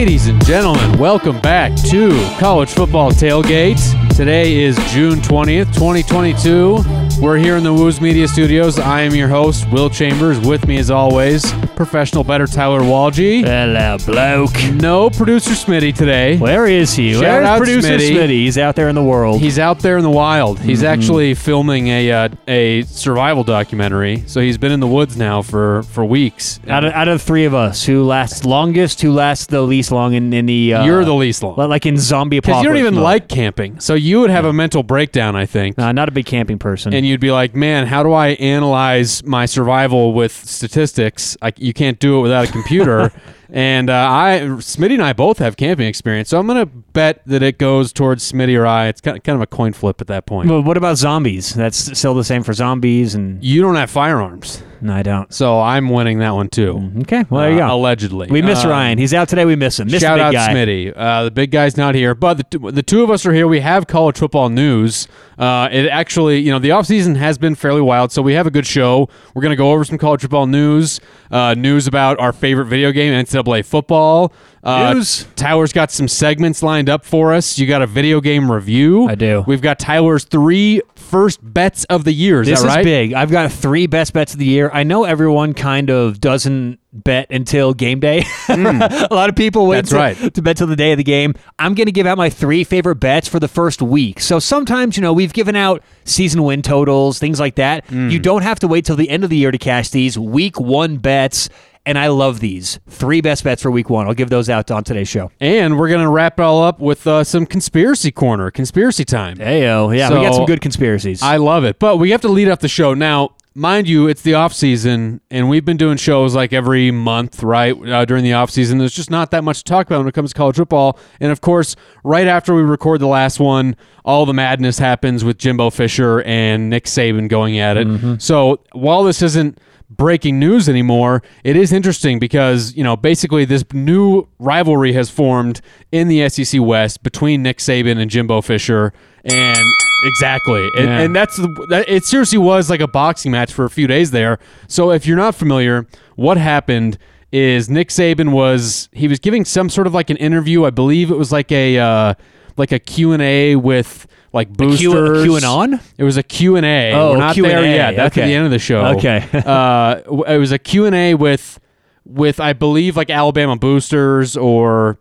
Ladies and gentlemen, welcome back to College Football Tailgate. Today is June 20th, 2022. We're here in the Woos Media Studios. I am your host, Will Chambers. With me, as always, professional better Tyler Walgie. Hello, bloke. No producer Smitty today. Where is he? Shout Where's out producer Smitty. Smitty? He's out there in the world. He's out there in the wild. He's actually filming a uh, a survival documentary. So he's been in the woods now for for weeks. out of, out of the three of us, who lasts longest, who lasts the least long in, in the. Uh, You're the least long. Like in zombie Because apocalypse. you don't even mode. like camping. So you would have a mental breakdown, I think. Nah, not a big camping person. and you'd be like, "Man, how do I analyze my survival with statistics? I, you can't do it without a computer." and uh, I, Smitty and I both have camping experience, so I'm gonna bet that it goes towards Smitty or I. It's kind of, kind of a coin flip at that point. Well, what about zombies? That's still the same for zombies, and you don't have firearms, no, I don't. so I'm winning that one too. Okay, well there you Uh, go. Allegedly, we miss Uh, Ryan. He's out today. We miss him. Miss Shout the out guy. Smitty. Uh, the big guy's not here, but the, two- the two of us are here. We have college football news. Uh, it actually, you know, the offseason has been fairly wild, so we have a good show. We're going to go over some college football news, uh, news about our favorite video game, NCAA football. Uh, News. Tyler's got some segments lined up for us. You got a video game review. I do. We've got Tyler's three first bets of the year. Is This that right? is big. I've got three best bets of the year. I know everyone kind of doesn't bet until game day. a lot of people wait. That's to, right. to bet till the day of the game. I'm going to give out my three favorite bets for the first week. So sometimes, you know, we've given out season win totals, things like that. Hmm. You don't have to wait till the end of the year to cash these week one bets. And I love these. Three best bets for week one. I'll give those out on today's show. And we're going to wrap it all up with uh, some conspiracy corner, conspiracy time. Heyo. Yeah, we got some good conspiracies. I love it. But we have to lead up the show. Now, mind you, it's the off season, and we've been doing shows like every month, right? Uh, during the off season, there's just not that much to talk about when it comes to college football. And of course, right after we record the last one, all the madness happens with Jimbo Fisher and Nick Saban going at it. So while this isn't breaking news anymore, it is interesting because, you know, basically this new rivalry has formed in the SEC West between Nick Saban and Jimbo Fisher. And exactly. And, Yeah. and that's the, that, it seriously was like a boxing match for a few days there. So if you're not familiar, what happened is Nick Saban was he was giving some sort of like an interview. I believe it was like a uh, like a Q&A with like boosters. Q- a Q&A? It was a Q&A. Oh, We're not there Q&A, yet. That's at the end of the show. Okay. uh, it was a Q&A with with I believe like Alabama boosters or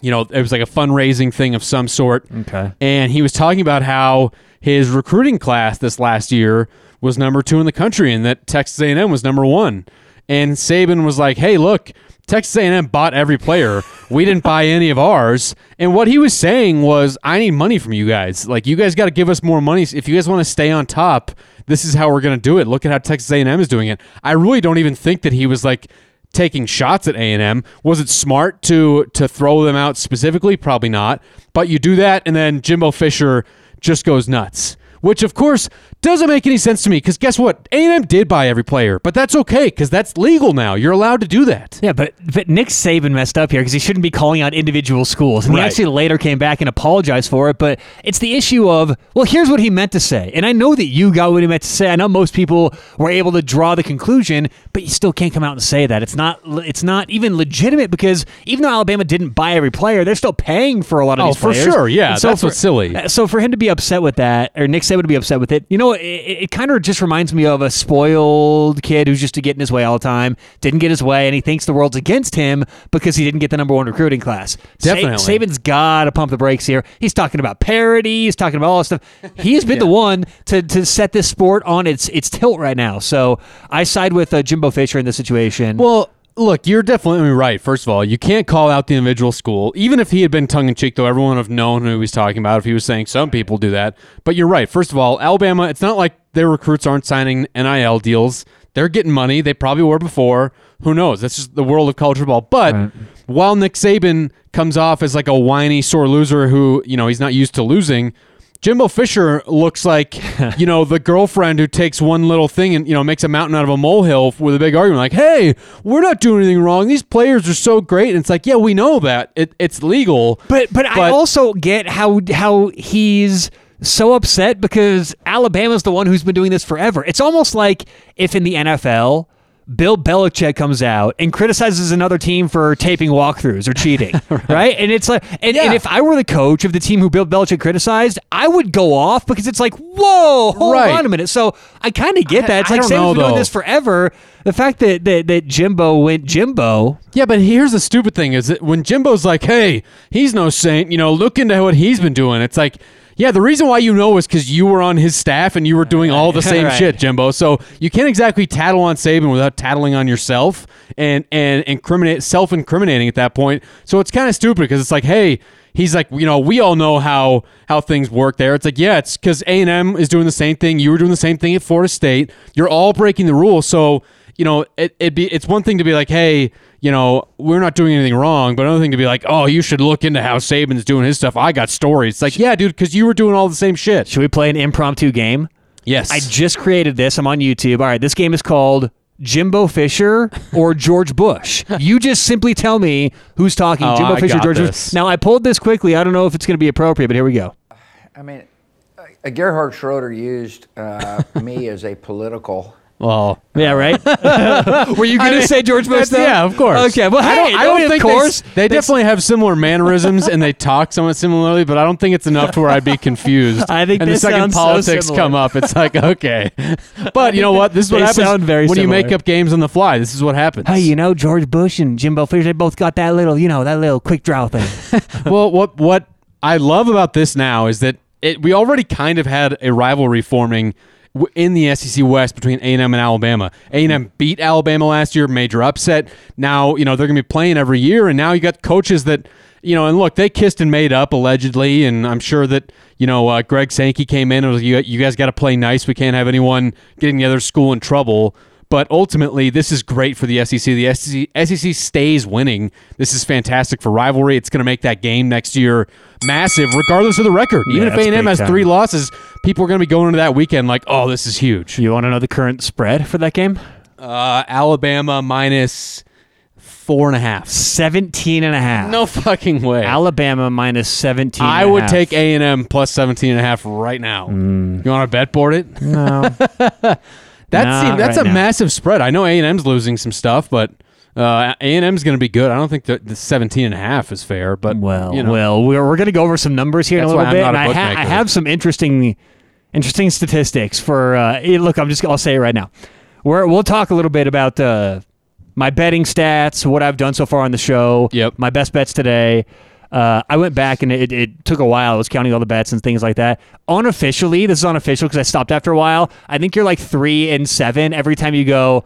you know, it was like a fundraising thing of some sort. Okay. And he was talking about how his recruiting class this last year was number two in the country, and that Texas A&M was number one. And Saban was like, "Hey, look, Texas A&M bought every player. We didn't buy any of ours." And what he was saying was, "I need money from you guys. Like, you guys got to give us more money if you guys want to stay on top. This is how we're going to do it. Look at how Texas A&M is doing it." I really don't even think that he was like taking shots at A&M. Was it smart to to throw them out specifically? Probably not. But you do that and then Jimbo Fisher just goes nuts. Which of course doesn't make any sense to me cuz guess what? A&M did buy every player, but that's okay cuz that's legal now. You're allowed to do that. Yeah, but but Nick Saban messed up here because he shouldn't be calling out individual schools, and Right. he actually later came back and apologized for it. But it's the issue of well, here's what he meant to say, and I know that you got what he meant to say. I know most people were able to draw the conclusion, but you still can't come out and say that. It's not it's not even legitimate because even though Alabama didn't buy every player, they're still paying for a lot of Oh, these for sure. Yeah, And that's for, what's silly. Uh, so for him to be upset with that, or Nick Saban to be upset with it, you know, it, it kind of just reminds me of a spoiled kid who's just getting his way all the time, didn't get his way, and he thinks the world's against him because he didn't get the number one recruiting class. Sa- Definitely. Saban's got to pump the brakes here. He's talking about parity. He's talking about all this stuff. He's been the one to, to set this sport on its its tilt right now. So I side with uh, Jimbo Fisher in this situation. Well, look, you're definitely right. First of all, you can't call out the individual school. Even if he had been tongue in cheek, though, everyone would have known who he was talking about if he was saying some people do that. But you're right. First of all, Alabama, it's not like their recruits aren't signing NIL deals. They're getting money. They probably were before. Who knows? That's just the world of college football. But Right. while Nick Saban comes off as like a whiny, sore loser who, you know, he's not used to losing, Jimbo Fisher looks like, you know, the girlfriend who takes one little thing and, you know, makes a mountain out of a molehill with a big argument. Like, hey, we're not doing anything wrong. These players are so great. And it's like, yeah, we know that. It, it's legal. But but, I also get how how he's so upset because Alabama's the one who's been doing this forever. It's almost like if in the NFL Bill Belichick comes out and criticizes another team for taping walkthroughs or cheating, right. And it's like, and, Yeah. and if I were the coach of the team who Bill Belichick criticized, I would go off because it's like, whoa, hold Right. on a minute. So I kind of get that. It's I like Sam's know, been doing this forever. The fact that, that that Jimbo went Jimbo, Yeah, but here's the stupid thing: is that when Jimbo's like, "Hey, he's no saint," you know, look into what he's been doing. It's like, yeah, the reason why you know is because you were on his staff and you were doing all the same Right. shit, Jimbo. So you can't exactly tattle on Saban without tattling on yourself and and incriminate, self-incriminating at that point. So it's kind of stupid because it's like, hey. He's like, you know, we all know how how things work there. It's like, yeah, it's because A and M is doing the same thing. You were doing the same thing at Florida State. You're all breaking the rules. So you know, it it be it's one thing to be like, hey, you know, we're not doing anything wrong, but another thing to be like, oh, you should look into how Saban's doing his stuff. I got stories. It's like, yeah, dude, because you were doing all the same shit. should we play an impromptu game? Yes, I just created this. I'm on YouTube. All right, this game is called Jimbo Fisher or George Bush. You just simply tell me who's talking, Oh, Jimbo I Fisher, got George this. Bush. Now I pulled this quickly. I don't know if it's going to be appropriate, but here we go. I mean, uh, Gerhard Schroeder used uh, me as a political. Well, Yeah, uh, right. Were you going to say George Bush? though? yeah, of course. Okay, well, I don't, hey, I don't no, think of course. they, they definitely have similar mannerisms and they talk somewhat similarly, but I don't think it's enough to where I'd be confused. I think and the second sounds so politics come up, it's like okay, but you know what? This is what They happens sound very when you make up games on the fly. This is what happens. Hey, you know George Bush and Jimbo Fisher. They both got that little, you know, that little quick draw thing. well, what what I love about this now is that it, we already kind of had a rivalry forming w- in the SEC West between A&M and Alabama. A&M beat Alabama last year, major upset. Now you know they're going to be playing every year, and now you got coaches that you know. And look, they kissed and made up allegedly, and I'm sure that you know uh, Greg Sankey came in and was you, you guys got to play nice. We can't have anyone getting the other school in trouble. But ultimately, this is great for the SEC. The SEC, SEC stays winning. This is fantastic for rivalry. It's going to make that game next year massive, regardless of the record. Even Yeah, if A&M has time. three losses, people are going to be going into that weekend like, oh, this is huge. you want to know the current spread for that game? Uh, Alabama minus four and a half. 17 and a half. No fucking way. Alabama minus 17. I and would half. take A&M plus 17 and a half right now. Mm. You want to bet board it? No. That's Not that's right a now. massive spread. I know A&M's losing some stuff, but uh, A&M's going to be good. I don't think the, the 17 and a half is fair, but Well, you know. well, we're, we're going to go over some numbers here in a little bit, not and a I, ha- I have some interesting, interesting statistics for. Uh, look, I'm just I'll say it right now. We're, we'll talk a little bit about uh, my betting stats, what I've done so far on the show. Yep. My best bets today. Uh, I went back and it, it took a while. I was counting all the bets and things like that. Unofficially, this is unofficial because I stopped after a while. I think you're like three and seven every time you go.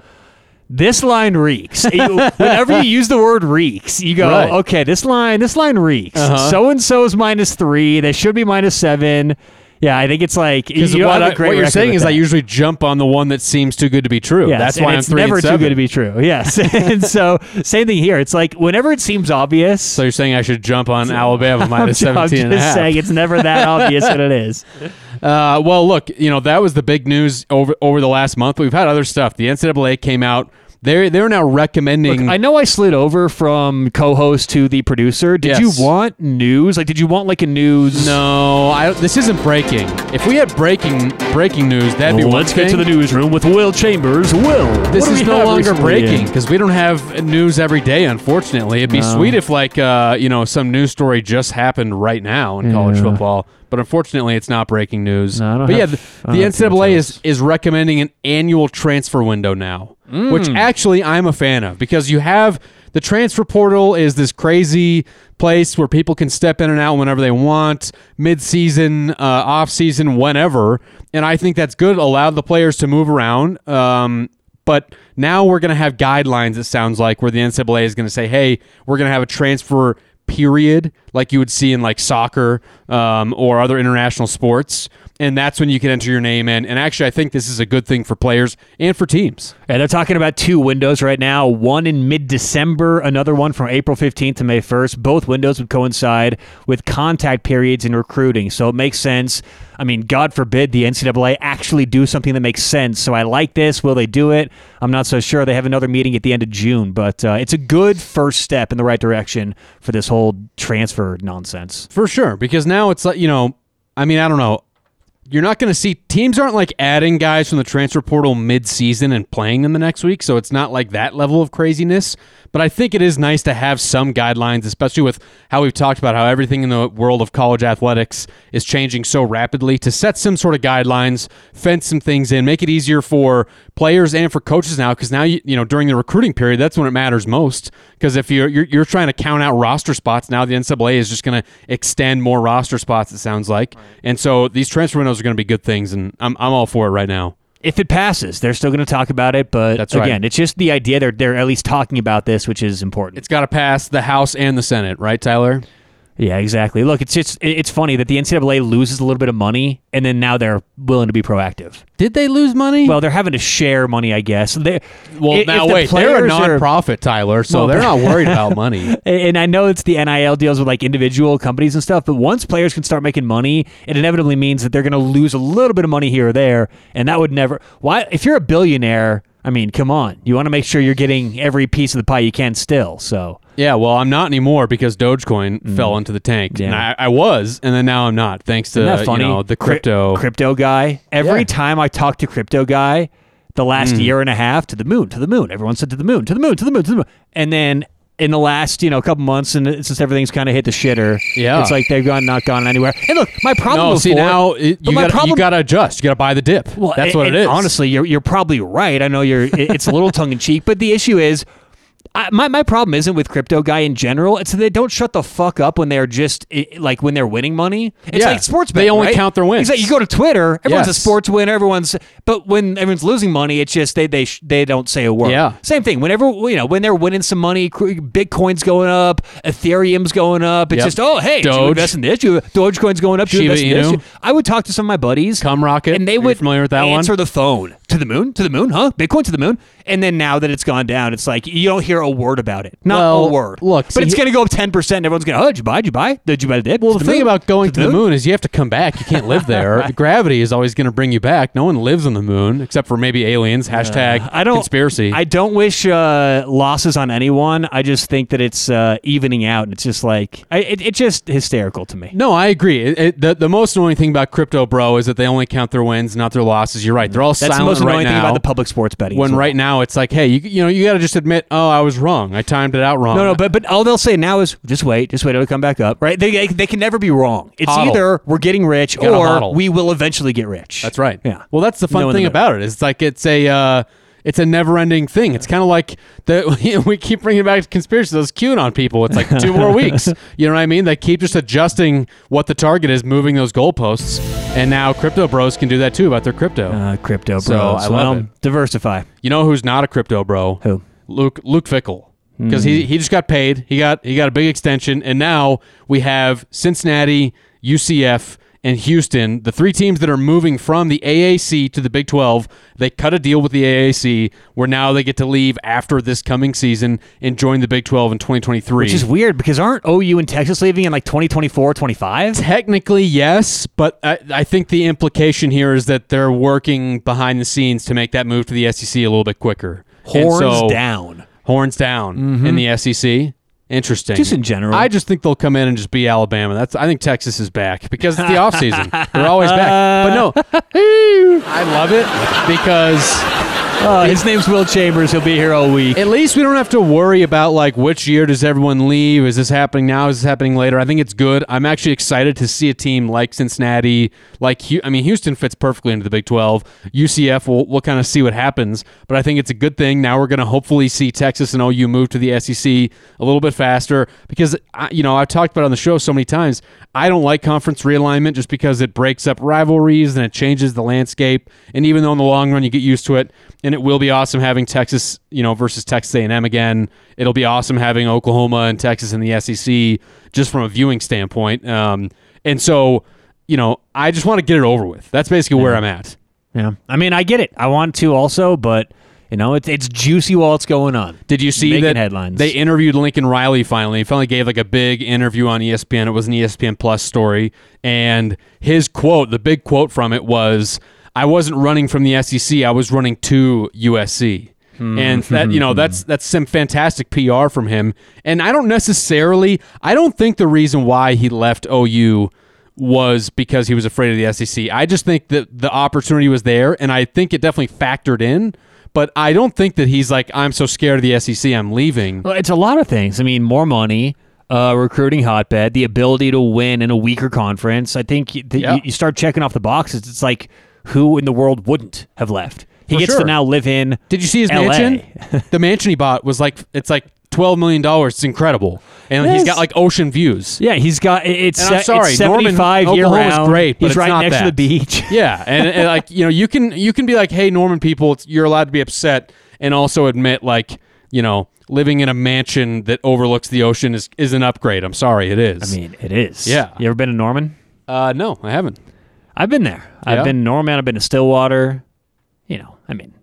This line reeks. Whenever you use the word reeks, you go, Right. okay, this line, this line reeks. So and so is minus three. They should be minus seven. Yeah, I think it's like you don't what, I- great what you're saying is I usually jump on the one that seems too good to be true. Yes, That's why I'm it's three never too good to be true. Yes, and so same thing here. It's like whenever it seems obvious. So you're saying I should jump on Alabama minus I'm, I'm 17 and a just half. saying it's never that obvious that it is. Uh, well, look, you know that was the big news over over the last month. We've had other stuff. The NCAA came out. They're they're now recommending. Look, I know I slid over from co-host to the producer. Did Yes. you want news? Like, did you want like a news? no, I, this isn't breaking. If we had breaking breaking news, that'd be one Let's get to the newsroom with Will Chambers. Will, This is no longer breaking because we don't have news every day. Unfortunately, it'd be No. sweet if like uh, you know some news story just happened right now in college football. But unfortunately, it's not breaking news. No, but have- yeah, the, the NCAA is is recommending an annual transfer window now, which actually I'm a fan of because you have the transfer portal is this crazy place where people can step in and out whenever they want, mid-season, uh, off-season, whenever, and I think that's good. Allow the players to move around. Um, but now we're going to have guidelines, it sounds like, where the NCAA is going to say, hey, we're going to have a transfer period like you would see in like soccer um, or other international sports. And that's when you can enter your name in. And actually, I think this is a good thing for players and for teams. And they're talking about two windows right now one in mid December, another one from April 15th to May 1st. Both windows would coincide with contact periods in recruiting. So it makes sense. I mean, God forbid the NCAA actually do something that makes sense. So I like this. Will they do it? I'm not so sure. They have another meeting at the end of June, but uh, it's a good first step in the right direction for this whole transfer nonsense. For sure. Because now it's like, you know, I mean, I don't know. You're not going to see teams aren't like adding guys from the transfer portal mid-season and playing them the next week, so it's not like that level of craziness. But I think it is nice to have some guidelines, especially with how we've talked about how everything in the world of college athletics is changing so rapidly. To set some sort of guidelines, fence some things in, make it easier for players and for coaches now, because now you, you know during the recruiting period, that's when it matters most. Because if you're, you're you're trying to count out roster spots, now the NCAA is just going to extend more roster spots. It sounds like, and so these transfer windows are going to be good things, and I'm I'm all for it right now. if it passes, they're still going to talk about it. But That's right. again, it's just the idea they're they're at least talking about this, which is important. It's got to pass the House and the Senate, right, Tyler? Yeah, exactly. Look, it's just it's funny that the NCAA loses a little bit of money, and then now they're willing to be proactive. Did they lose money? Well, they're having to share money, I guess. They, well, if now the wait, they're a players are- nonprofit, Tyler, so Well, they're not worried about money. And I know it's the NIL deals with like individual companies and stuff, but once players can start making money, it inevitably means that they're going to lose a little bit of money here or there, and that would never. Why? If you're a billionaire, I mean, come on, you want to make sure you're getting every piece of the pie you can still. So Yeah, well, I'm not anymore because Dogecoin fell into the tank, and Mm. Yeah. I, I was, and then now I'm not, thanks to you know the Cri- crypto. crypto guy. Every Yeah. time I talk to crypto guy, the last Mm. year and a half to the moon, to the moon. Everyone said to the moon, to the moon, to the moon, to the moon. And then in the last, you know, couple months, and since everything's kind of hit the shitter, Yeah. it's like they've gone not gone anywhere. And look, my problem no, before, see now it, you my got problem- you got to adjust. You got to buy the dip. Well, That's and- what it is. Honestly, you're you're probably right. I know you're. It's a little tongue in cheek, but the issue is. I, my, my problem isn't with crypto guy in general. It's that they don't shut the fuck up when they're just like when they're winning money. It's Yeah. like sports They only right? count their wins. Exactly. You go to Twitter, everyone's a sports winner. Everyone's but when everyone's losing money, it's just they they sh- they don't say a word. Yeah. Same thing. Whenever you know when they're winning some money, Bitcoin's going up, Ethereum's going up. It's Yep. just oh hey, you invest in this? You Dogecoin's going up. you Shiba invest in this? Inu. I would talk to some of my buddies. Come Rocket, And Are they you would familiar with that one? answer the phone to the moon, to the moon, huh? Bitcoin to the moon. And then now that it's gone down, it's like you don't hear a word about it. Not Well, a word. look, but see, it's going to go up ten percent. Everyone's going, to, oh, did you buy? Did you buy? Did you buy the dip? Well, the thing about going to the moon is you have to come back. You can't live there. Gravity is always going to bring you back. No one lives on the moon except for maybe aliens. Hashtag I don't conspiracy. I don't wish uh, losses on anyone. I just think that it's uh, evening out. And It's just like I, it, it's just hysterical to me. no, I agree. It, it, the, the most annoying thing about crypto, bro, is that they only count their wins, not their losses. You're right. They're all That's silent most right annoying now. thing about the public sports betting. when well. right now it's like, hey, you, you know, you got to just admit, oh, I was wrong. I timed it out wrong. No, no, but but all they'll say now is just wait, just wait, it'll come back up, right? They they, can never be wrong. It's Hodl. either we're getting rich or hodl. we will eventually get rich. That's right. Yeah. Well, that's the fun the thing about it. It's like it's a uh, it's a never-ending thing. It's kind of like the we keep bringing back to conspiracy. Those QAnon people. It's like two more weeks. You know what I mean? They keep just adjusting what the target is, moving those goalposts, and now crypto bros can do that too about their crypto. Uh, crypto bros. So, I love well, it. diversify. you know who's not a crypto bro? Who? Luke Luke Fickell. Because he, he just got paid. He got he got a big extension, and now we have Cincinnati, UCF, and Houston, the three teams that are moving from the AAC to the Big 12. They cut a deal with the AAC where now they get to leave after this coming season and join the Big 12 in 2023. Which is weird because aren't OU and Texas leaving in like 2024, 25? Technically, yes, but I, I think the implication here is that they're working behind the scenes to make that move to the SEC a little bit quicker. Horns so- down. horns down in mm-hmm. the SEC. Interesting. Just in general. I just think they'll come in and just be Alabama. That's I think Texas is back because it's the offseason. They're always back. But no, I love it because Uh, his name's Will Chambers. He'll be here all week. at least we don't have to worry about like which year does everyone leave? Is this happening now? Is this happening later? I think it's good. I'm actually excited to see a team like Cincinnati, like I mean Houston fits perfectly into the Big 12. UCF, we'll, we'll kind of see what happens, but I think it's a good thing. Now we're going to hopefully see Texas and OU move to the SEC a little bit faster because I, you know I've talked about it on the show so many times. I don't like conference realignment just because it breaks up rivalries and it changes the landscape. And even though in the long run you get used to it, and it will be awesome having Texas, you know, versus Texas A&M again. It'll be awesome having Oklahoma and Texas in the SEC just from a viewing standpoint. Um, and so, you know, I just want to get it over with. That's basically where I'm at. yeah. I mean, I get it. I want to also, but, you know, it's, it's juicy while it's going on. Did you see Making that headlines. they interviewed Lincoln Riley finally? He finally gave like a big interview on ESPN. It was an ESPN Plus story, and his quote, the big quote from it was, "I wasn't running from the SEC. I was running to USC." And that you know that's that's some fantastic PR from him. And I don't necessarily I don't think the reason why he left OU was because he was afraid of the SEC. I just think that the opportunity was there, and I think it definitely factored in. But I don't think that he's like, I'm so scared of the SEC, I'm leaving. Well, it's a lot of things. I mean, more money, uh, recruiting hotbed, the ability to win in a weaker conference. I think y- that Yeah. you, you start checking off the boxes. It's like who in the world wouldn't have left? He For gets sure. to now live in. Did you see his LA. mansion? the mansion he bought was like it's like twelve million dollars. It's incredible, and he's got like ocean views. Yeah, he's got it's, And I'm sorry, it's Norman, year round. great, but he's it's right not next to the beach. Yeah, and, and like you know, you can you can be like, hey, Norman people, it's, you're allowed to be upset, and also admit like you know, living in a mansion that overlooks the ocean is is an upgrade. I'm sorry, it is. I mean, it is. Yeah. You ever been to Norman? uh, no, I haven't. I've been there. Yeah? I've been to Norman. I've been to Stillwater. You know, I mean,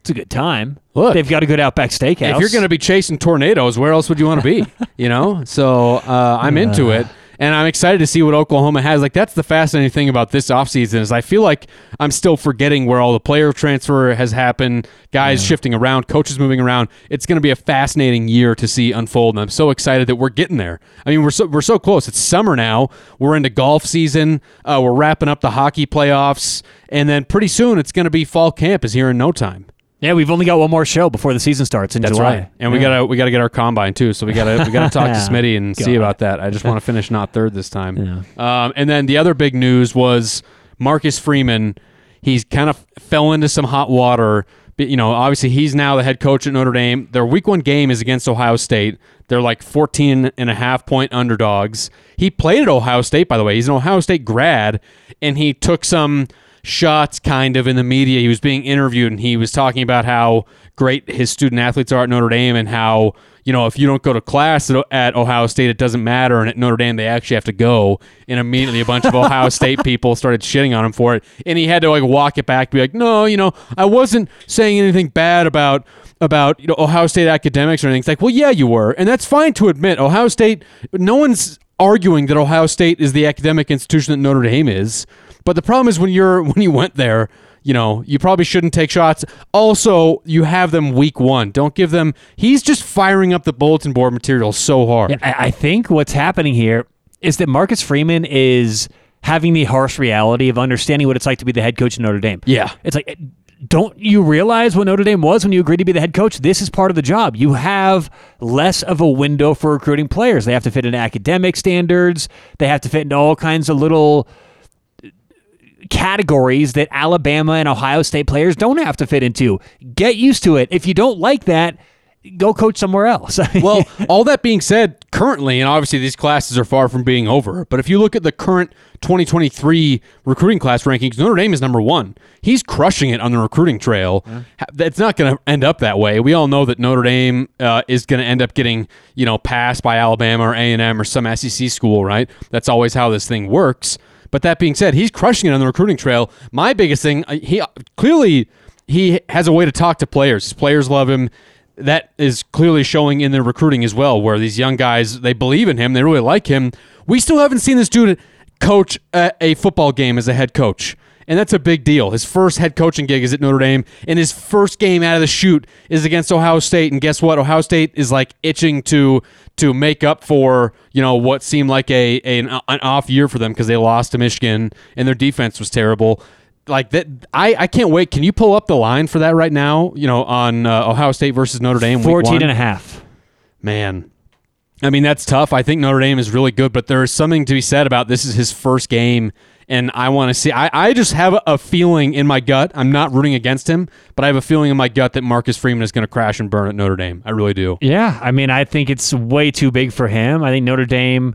it's a good time. Look. they've got a good Outback Steakhouse. If you're going to be chasing tornadoes, where else would you want to be? you know, so uh, I'm into it, and I'm excited to see what Oklahoma has. Like that's the fascinating thing about this offseason is I feel like I'm still forgetting where all the player transfer has happened, guys shifting around, coaches moving around. It's going to be a fascinating year to see unfold, and I'm so excited that we're getting there. I mean, we're so we're so close. It's summer now. We're into golf season. Uh, we're wrapping up the hockey playoffs, and then pretty soon it's going to be fall camp is here in no time. Yeah, we've only got one more show before the season starts in That's July. right. And we gotta we gotta get our combine too. So we gotta we gotta talk to Smitty and see about that. I just want to finish not third this time. Um, and then the other big news was Marcus Freeman. He's kind of fell into some hot water. But, You know, obviously he's now the head coach at Notre Dame. Their week one game is against Ohio State. They're like 14 and a half point underdogs. He played at Ohio State, by the way. He's an Ohio State grad, and he took some shots kind of in the media. He was being interviewed and he was talking about how great his student athletes are at Notre Dame and how, you know, if you don't go to class at, at Ohio State, it doesn't matter. And at Notre Dame, they actually have to go. And immediately a bunch of Ohio State people started shitting on him for it. And he had to like walk it back, be like, no, you know, I wasn't saying anything bad about about you know Ohio State academics or anything. It's like, well, yeah, you were, and that's fine to admit. Ohio State, no one's arguing that Ohio State is the academic institution that Notre Dame is. But the problem is when you're when you went there, you know, you probably shouldn't take shots. Also, you have them week one. Don't give them. He's just firing up the bulletin board material so hard. Yeah, I, I think what's happening here is that Marcus Freeman is having the harsh reality of understanding what it's like to be the head coach of Notre Dame. Yeah. It's like, don't you realize what Notre Dame was when you agreed to be the head coach? This is part of the job. You have less of a window for recruiting players. They have to fit into academic standards, they have to fit into all kinds of little categories that Alabama and Ohio State players don't have to fit into. Get used to it. If you don't like that, go coach somewhere else. well, all that being said, currently, and obviously these classes are far from being over, but if you look at the current 2023 recruiting class rankings, Notre Dame is number one. He's crushing it on the recruiting trail. Ha- That's not going to end up that way. We all know that Notre Dame uh, is going to end up getting, you know, passed by Alabama or A&M or some SEC school, right? That's always how this thing works. But that being said, he's crushing it on the recruiting trail. My biggest thing, he clearly he has a way to talk to players. His players love him that is clearly showing in their recruiting as well, where these young guys they believe in him, they really like him. We still haven't seen this dude coach a, a football game as a head coach, and that's a big deal. His first head coaching gig is at Notre Dame, and his first game out of the chute is against Ohio State. And guess what? Ohio State is like itching to to make up for you know what seemed like a, a an, an off year for them because they lost to Michigan and their defense was terrible like that I, I can't wait can you pull up the line for that right now you know on uh, ohio state versus notre dame week 14 one? and a half. man i mean that's tough. I think notre dame is really good but there is something to be said about this is his first game and i want to see I, I just have a feeling in my gut i'm not rooting against him but i have a feeling in my gut that marcus freeman is going to crash and burn at notre dame. I really do. Yeah, I mean, I think it's way too big for him. I think Notre Dame,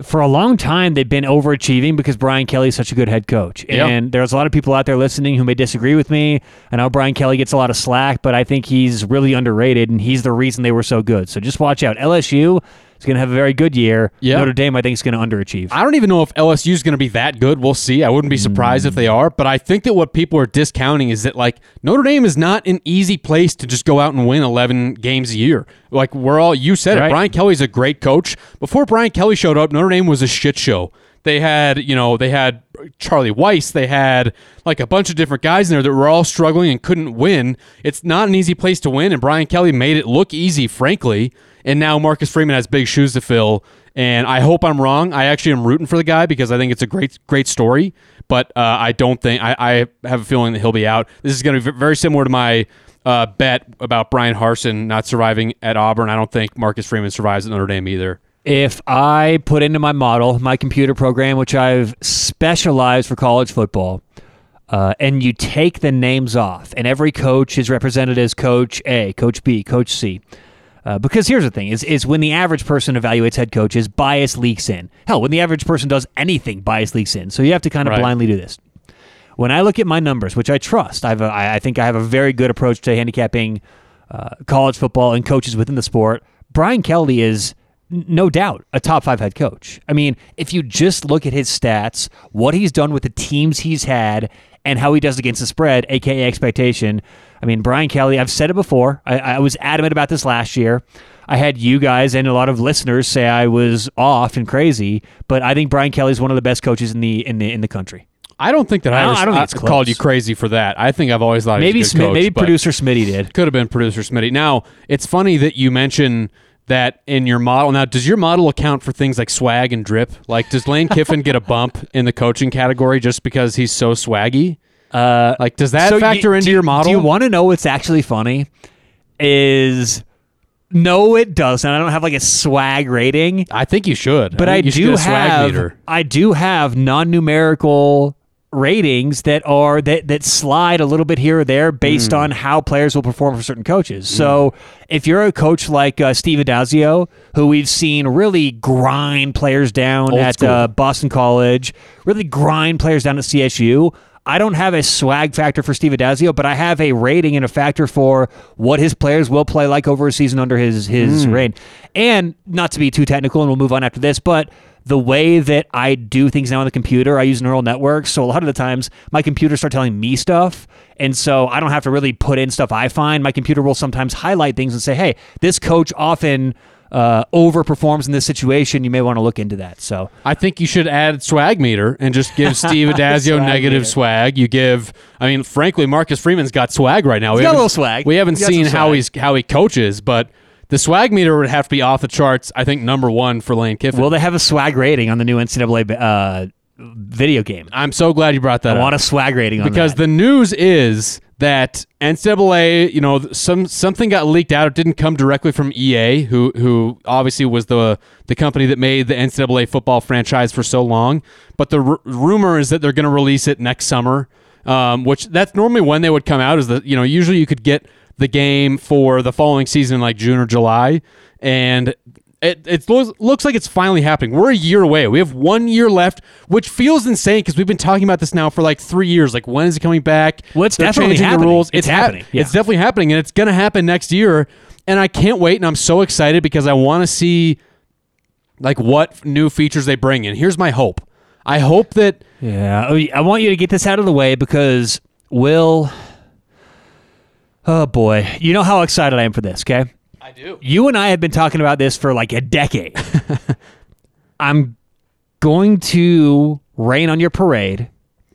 for a long time, they've been overachieving because Brian Kelly is such a good head coach. Yeah. And there's a lot of people out there listening who may disagree with me. I know Brian Kelly gets a lot of slack, but I think he's really underrated, and he's the reason they were so good. So just watch out. LSU is going to have a very good year. Yeah. Notre Dame, I think, is going to underachieve. I don't even know if LSU is going to be that good. We'll see. I wouldn't be surprised if mm. they are, but I think that what people are discounting is that like Notre Dame is not an easy place to just go out and win 11 games a year. Like we're all you said Right. it. Brian Kelly's a great coach. Before Brian Kelly showed up, Notre Dame was a shit show. They had, you know, they had Charlie Weis, they had like a bunch of different guys in there that were all struggling and couldn't win. It's not an easy place to win, and Brian Kelly made it look easy, frankly. And now Marcus Freeman has big shoes to fill, And I hope I'm wrong. I actually am rooting for the guy because I think it's a great, great story. But uh, I don't think I, I have a feeling that he'll be out. This is going to be very similar to my uh, bet about Bryan Harsin not surviving at Auburn. I don't think Marcus Freeman survives at Notre Dame either. If I put into my model, my computer program, which I've specialized for college football, uh, and you take the names off, and every coach is represented as Coach A, Coach B, Coach C. Uh, because here's the thing: is is when the average person evaluates head coaches, bias leaks in. Hell, when the average person does anything, bias leaks in. So you have to kind of Right. blindly do this. When I look at my numbers, which I trust, I have a, I think I have a very good approach to handicapping uh, college football and coaches within the sport. Brian Kelly is no doubt a top five head coach. I mean, if you just look at his stats, what he's done with the teams he's had, and how he does against the spread, aka expectation. I mean, Brian Kelly. I've said it before. I, I was adamant about this last year. I had you guys and a lot of listeners say I was off and crazy, but I think Brian Kelly is one of the best coaches in the in the in the country. I don't think that I, I don't- I don't think it's called you crazy for that. I think I've always thought Maybe he a good Smith, coach, maybe producer Smitty did. could have been producer Smitty. Now it's funny that you mention that in your model. Now, does your model account for things like swag and drip? Like, does Lane Kiffin get a bump in the coaching category just because he's so swaggy? Uh, Like, does that so factor you- into do- your model? Do you want to know what's actually funny? Is no, it doesn't. I don't have like a swag rating, I think you should. but I, you do get a swag have. I do have non-numerical ratings that are that that slide a little bit here or there based Hmm. on how players will perform for certain coaches. So if you're a coach like uh, Steve Addazio, who we've seen really grind players down Old at uh, Boston College, really grind players down at CSU. I don't have a swag factor for Steve Addazio, but I have a rating and a factor for what his players will play like over a season under his his Hmm. reign. And not to be too technical, and we'll move on after this, but the way that I do things now on the computer, I use neural networks. So a lot of the times, my computer start telling me stuff, and so I don't have to really put in stuff I find. My computer will sometimes highlight things and say, "Hey, this coach often." Uh, overperforms in this situation, you may want to look into that. So I think you should add swag meter and just give Steve Addazio Swag negative meter. swag. You give, I mean, frankly, Marcus Freeman's got swag right now. We got a little swag. We haven't seen how he's how he coaches, but the swag meter would have to be off the charts. I think number one for Lane Kiffin. Will they have a swag rating on the new NCAA uh, video game? I'm so glad you brought that I up want a swag rating on because that. the news is that NCAA, you know, some something got leaked out. It didn't come directly from EA, who who obviously was the the company that made the NCAA football franchise for so long. But the r- rumor is that they're going to release it next summer, um, which that's normally when they would come out. Is that you know usually you could get the game for the following season like June or July, and it, it looks, looks like it's finally happening. We're a year away. We have one year left, which feels insane because we've been talking about this now for like three years. Like, when is it coming back? Well, it's They're definitely changing happening. the rules. It's hap- happening, yeah. It's definitely happening, and it's going to happen next year. And I can't wait, and I'm so excited because I want to see like what new features they bring in. Here's my hope. I hope that Yeah, I want you to get this out of the way because Will. Oh boy, you know how excited I am for this. Okay, I do. you and I have been talking about this for like a decade. I'm going to rain on your parade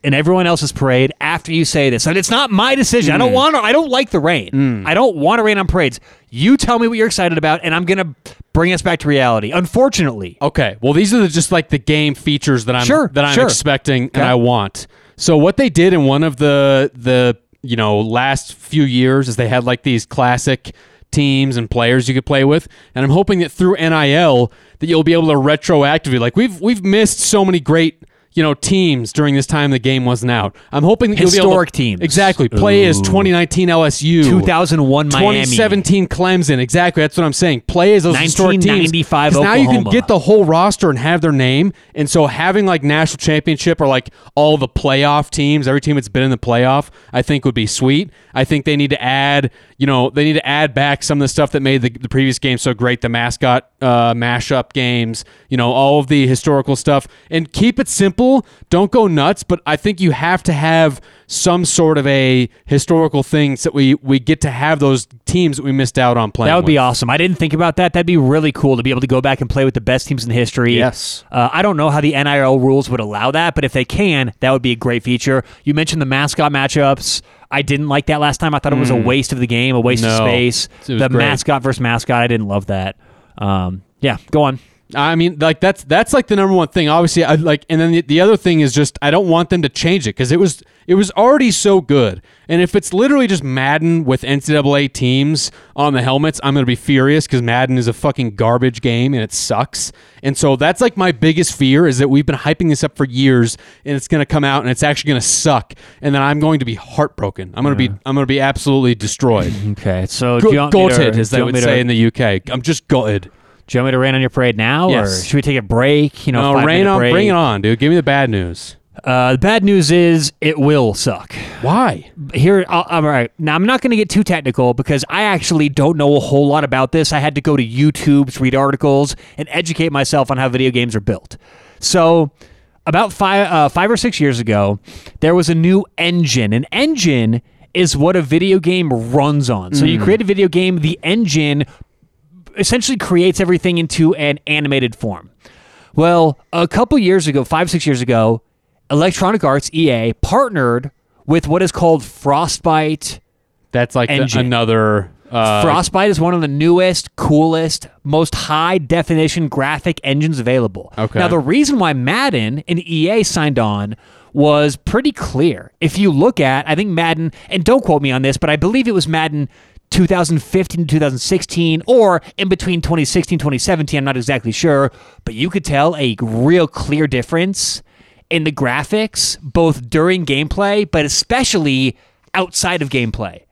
and everyone else's parade after you say this. And it's not my decision. I don't hmm. want to, I don't like the rain. Hmm. I don't want to rain on parades. You tell me what you're excited about, and I'm going to bring us back to reality. Unfortunately, Okay. Well, these are the, just like the game features that I'm Sure, that I'm sure. expecting Okay. and I want. So what they did in one of the the you know last few years is they had like these classic teams and players you could play with, and I'm hoping that through NIL that you'll be able to retroactively like we've we've missed so many great you know teams during this time the game wasn't out. I'm hoping that you'll be able Historic to, teams. exactly play as 2019 LSU, 2001 Miami. 2017 Clemson. Exactly. That's what I'm saying. Play as those historic teams. 1995 'Cause now you can get the whole roster and have their name. And so having like national championship or like all the playoff teams, every team that's been in the playoff, I think would be sweet. I think they need to add, you know, they need to add back some of the stuff that made the, the previous game so great, the mascot uh, mashup games, you know, all of the historical stuff, and keep it simple. Don't go nuts, but I think you have to have some sort of a historical thing so that we we get to have those teams that we missed out on playing. That would be awesome. I didn't think about that. That'd be really cool to be able to go back and play with the best teams in history. Yes. Uh, I don't know how the NIL rules would allow that, but if they can, that would be a great feature. You mentioned the mascot matchups. I didn't like that last time. I thought it was a waste of the game, a waste of Mm. Space. The great. mascot versus mascot, I didn't love that. Um, yeah, go on. I mean, like that's that's like the number one thing. Obviously, I like, and then the, the other thing is just I don't want them to change it because it was it was already so good. And if it's literally just Madden with NCAA teams on the helmets, I'm gonna be furious because Madden is a fucking garbage game and it sucks. And so that's like my biggest fear is that we've been hyping this up for years and it's gonna come out and it's actually gonna suck, and then I'm going to be heartbroken. I'm gonna be I'm gonna be absolutely destroyed. Okay, so do you want me to- Gutted, as they would me to- say in the UK. I'm just gutted. Do you want me to rain on your parade now, or Yes. should we take a break? You know, No, rain on, break? bring it on, dude. Give me the bad news. Uh, the bad news is it will suck. Why? Here, I'll, all right. Now, I'm not going to get too technical because I actually don't know a whole lot about this. I had to go to YouTube, read articles, and educate myself on how video games are built. So, about five, uh, five or six years ago, there was a new engine. An engine is what a video game runs on. So, you create a video game, the engine essentially creates everything into an animated form. Well, a couple years ago, five, six years ago, Electronic Arts, EA, partnered with what is called Frostbite. That's like the- another. Uh, Frostbite is one of the newest, coolest, most high definition graphic engines available. Okay. Now, the reason why Madden and EA signed on was pretty clear. If you look at, I think Madden, and don't quote me on this, but I believe it was Madden 2015 to 2016 or in between 2016 2017 i'm not exactly sure but you could tell a real clear difference in the graphics both during gameplay but especially outside of gameplay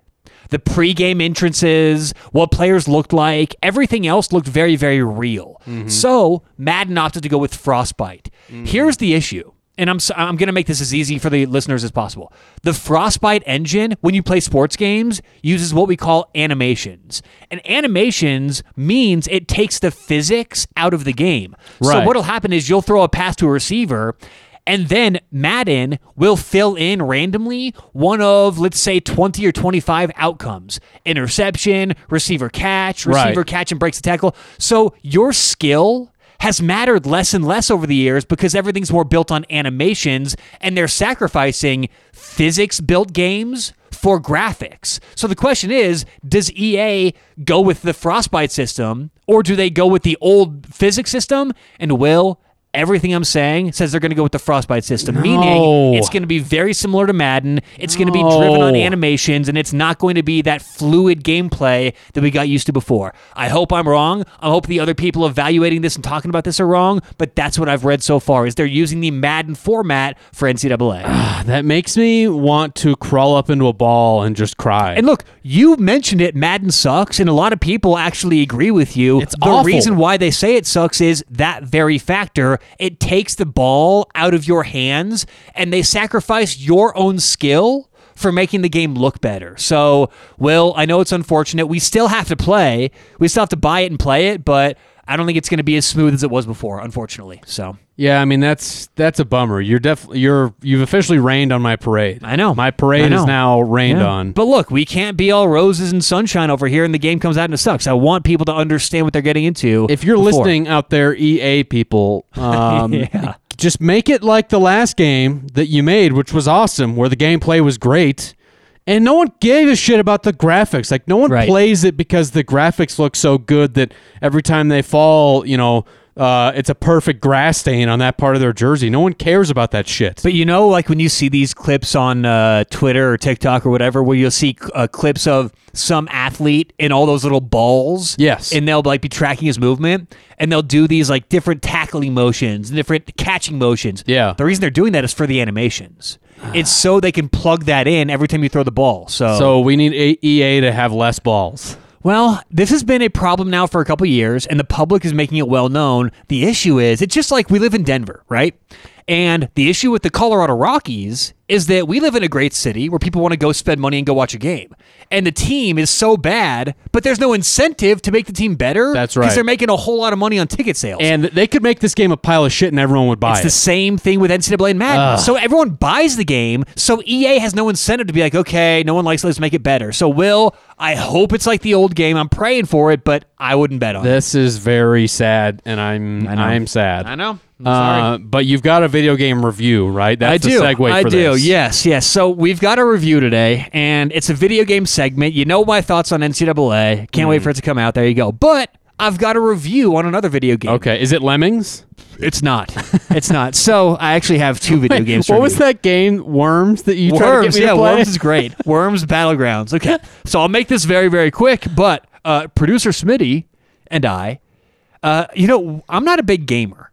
the pre-game entrances, what players looked like, everything else looked very, very real. Mm-hmm. So Madden opted to go with Frostbite. Mm. Here's the issue, and I'm I'm going to make this as easy for the listeners as possible. The Frostbite engine, when you play sports games, uses what we call animations, and animations means it takes the physics out of the game. So what'll happen is you'll throw a pass to a receiver. And then Madden will fill in randomly one of, let's say, 20 or 25 outcomes interception, receiver catch, receiver Right. catch and breaks the tackle. So your skill has mattered less and less over the years because everything's more built on animations and they're sacrificing physics built games for graphics. So the question is does EA go with the Frostbite system or do they go with the old physics system? And will Everything I'm saying says they're going to go with the Frostbite system, No. meaning it's going to be very similar to Madden. It's going to be driven on animations, and it's not going to be that fluid gameplay that we got used to before. I hope I'm wrong. I hope the other people evaluating this and talking about this are wrong, but that's what I've read so far. Is they're using the Madden format for NCAA. that makes me want to crawl up into a ball and just cry. And look, you mentioned it. Madden sucks, and a lot of people actually agree with you. It's the awful. reason why they say it sucks is that very factor. It takes the ball out of your hands, and they sacrifice your own skill for making the game look better. So, Will, I know it's unfortunate. We still have to play. We still have to buy it and play it, but I don't think it's going to be as smooth as it was before, unfortunately. So. yeah, I mean that's that's a bummer. You're definitely you're you've officially rained on my parade. I know. my parade know. is now rained Yeah. on. But look, we can't be all roses and sunshine over here, and the game comes out and it sucks. I want people to understand what they're getting into. if you're before. listening out there, EA people, um, Yeah. just make it like the last game that you made, which was awesome, where the gameplay was great. And no one gave a shit about the graphics. Like no one Right. plays it because the graphics look so good that every time they fall, you know, uh, it's a perfect grass stain on that part of their jersey. No one cares about that shit. But you know, like when you see these clips on uh, Twitter or TikTok or whatever, where you'll see uh, clips of some athlete in all those little balls. Yes. And they'll like be tracking his movement, and they'll do these like different tackling motions, different catching motions. Yeah. The reason they're doing that is for the animations. it's so they can plug that in every time you throw the ball. So, so we need EA to have less balls. Well, this has been a problem now for a couple years, and the public is making it well known. The issue is, it's just like we live in Denver, right? And the issue with the Colorado Rockies is that we live in a great city where people want to go spend money and go watch a game. And the team is so bad, but there's no incentive to make the team better. That's right. Because they're making a whole lot of money on ticket sales. And they could make this game a pile of shit and everyone would buy It's it. It's the same thing with NCAA and Madden. So everyone buys the game. So EA has no incentive to be like, okay, no one likes it, let's make it better. So Will, I hope it's like the old game. I'm praying for it, but I wouldn't bet on it. This is very sad, and I'm. I'm sad. I know. Uh, sorry. but you've got a video game review, right? That's I do. I for do. Yes, yes. So we've got a review today, and it's a video game segment. You know my thoughts on NCAA. Can't Mm. wait for it to come out. There you go. But I've got a review on another video game. Okay, is it Lemmings? It's not. It's not. So I actually have two video games. to What was that game? Worms that you tried to Worms, yeah? Worms is great. Worms Battlegrounds. Okay, so I'll make this very, very quick. But uh, producer Smitty and I, uh, you know, I'm not a big gamer.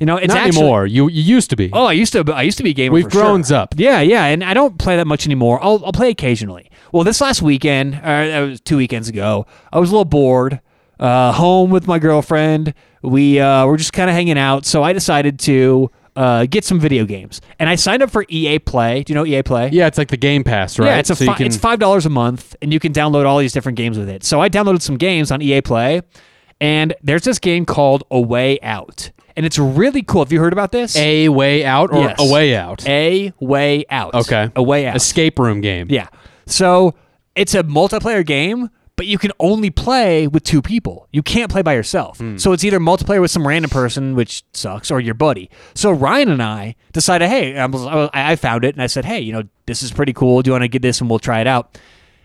You know, it's Not actually, anymore. You you used to be. Oh, I used to. I used to be a gamer. We've grown sure. up. Yeah, yeah, and I don't play that much anymore. I'll I'll play occasionally. Well, this last weekend, or that was two weekends ago, I was a little bored. Uh, home with my girlfriend. We uh, were just kind of hanging out, so I decided to uh, get some video games, and I signed up for EA Play. Do you know EA Play? Yeah, it's like the Game Pass, right? Yeah, it's a So fi- can- it's five dollars a month, and you can download all these different games with it. So I downloaded some games on EA Play, and there's this game called A Way Out, and it's really cool. Have you heard about this? a way out or Yes. a way out. A Way Out. okay, A Way Out. Escape room game. Yeah. So it's a multiplayer game, but you can only play with two people. You can't play by yourself. Hmm. So it's either multiplayer with some random person, which sucks, or your buddy. So Ryan and I decided, hey, I, was, I I found it and I said, hey, you know, this is pretty cool. Do you want to get this and we'll try it out?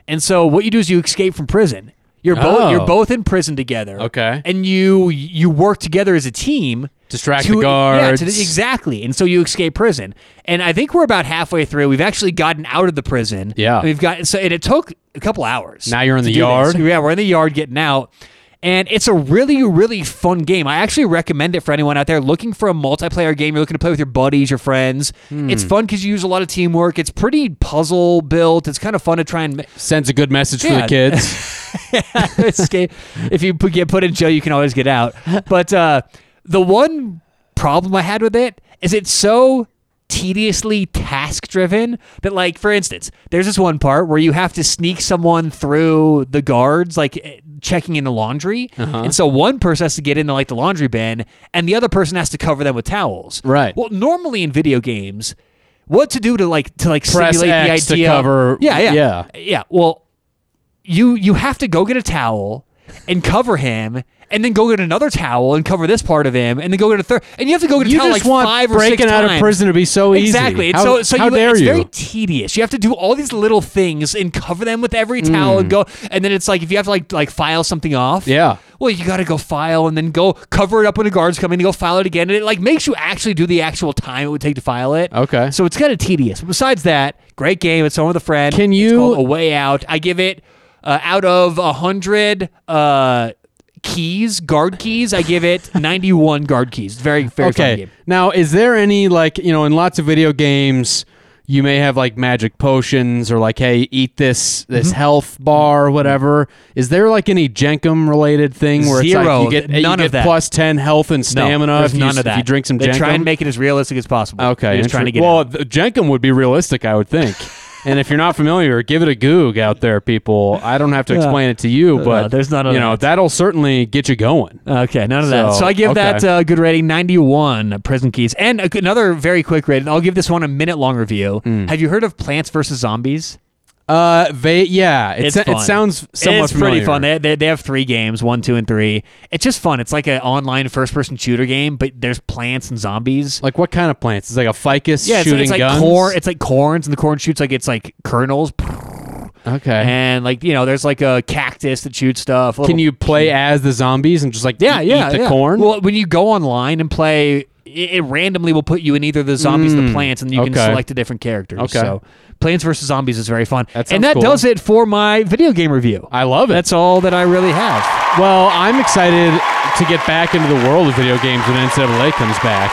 And so what you do is you escape from prison. You're both Oh. you're both in prison together. Okay. And you you work together as a team. Distract to- the Yeah, guards. to the- exactly. And so you escape prison. And I think we're about halfway through. We've actually gotten out of the prison. Yeah. We've got so and it took a couple hours. Now you're in to the do this. yard? Yeah, we're in the yard getting out. And it's a really, really fun game. I actually recommend it for anyone out there looking for a multiplayer game. You're looking to play with your buddies, your friends. Hmm. It's fun because you use a lot of teamwork. It's pretty puzzle built. It's kind of fun to try and Sends a good message for the kids. escape. If you get put in jail, you can always get out. But uh, the one problem I had with it is it's so tediously task driven that like for instance there's this one part where you have to sneak someone through the guards like eh, checking in the laundry Uh-huh. and so one person has to get into like the laundry bin and the other person has to cover them with towels Right. well normally in video games what to do to like to like Press simulate X the to cover- yeah yeah yeah. yeah well you you have to go get a towel and cover him and then go get another towel and cover this part of him and then go get a third and you have to go get a You towel just like want five or breaking six out times. of prison to be so easy. Exactly. How, so so how you, dare it's you? very tedious. You have to do all these little things and cover them with every towel and go and then it's like if you have to like like file something off. Mm. Yeah. Well, you got to go file and then go cover it up when the guards come in and go file it again. And it like makes you actually do the actual time it would take to file it. Okay. So it's kind of tedious. But besides that, great game. It's on with a friend. Can It's you- called a way out? I give it uh, out of a hundred uh, keys, guard keys. I give it ninety-one guard keys. Very very okay. game. Now, is there any like you know in lots of video games? You may have like magic potions or like, hey, eat this this Mm-hmm. health bar or whatever. Is there like any Jenkem related thing where it's like you get, you None of get that. plus ten health and stamina no, if you, none of that. if you drink some They Jenkem? try and make it as realistic as possible. Okay, They're trying to get well, out. Jenkem would be realistic, I would think. and if you're not familiar, give it a goog out there, people. I don't have to explain it to you, but there's none of you know that. that'll certainly get you going. Okay, none of that. So, I give that okay. uh, good rating, 91 prison keys. And another very quick rating. I'll give this one a minute long review. Hmm. Have you heard of Plants vs. Zombies? Uh, they yeah, it, it sounds somewhat it's pretty fun. They, they, they have three games, one, two, and three. It's just fun. It's like an online first-person shooter game, but there's plants and zombies. Like what kind of plants? It's like a ficus yeah, it's, shooting it's like guns. corn. It's like corns, and the corn shoots like it's like kernels, okay. and like you know, there's like a cactus that shoots stuff. Can you play as the zombies and just like Yeah, eat, yeah, eat the yeah. corn? Well, when you go online and play, it, it randomly will put you in either the zombies or the Mm, plants, and you can select the different characters. Okay. So, Plants vs Zombies is very fun, That and that cool. does it for my video game review. I love it. That's all that I really have. well, I'm excited to get back into the world of video games when NCAA comes back.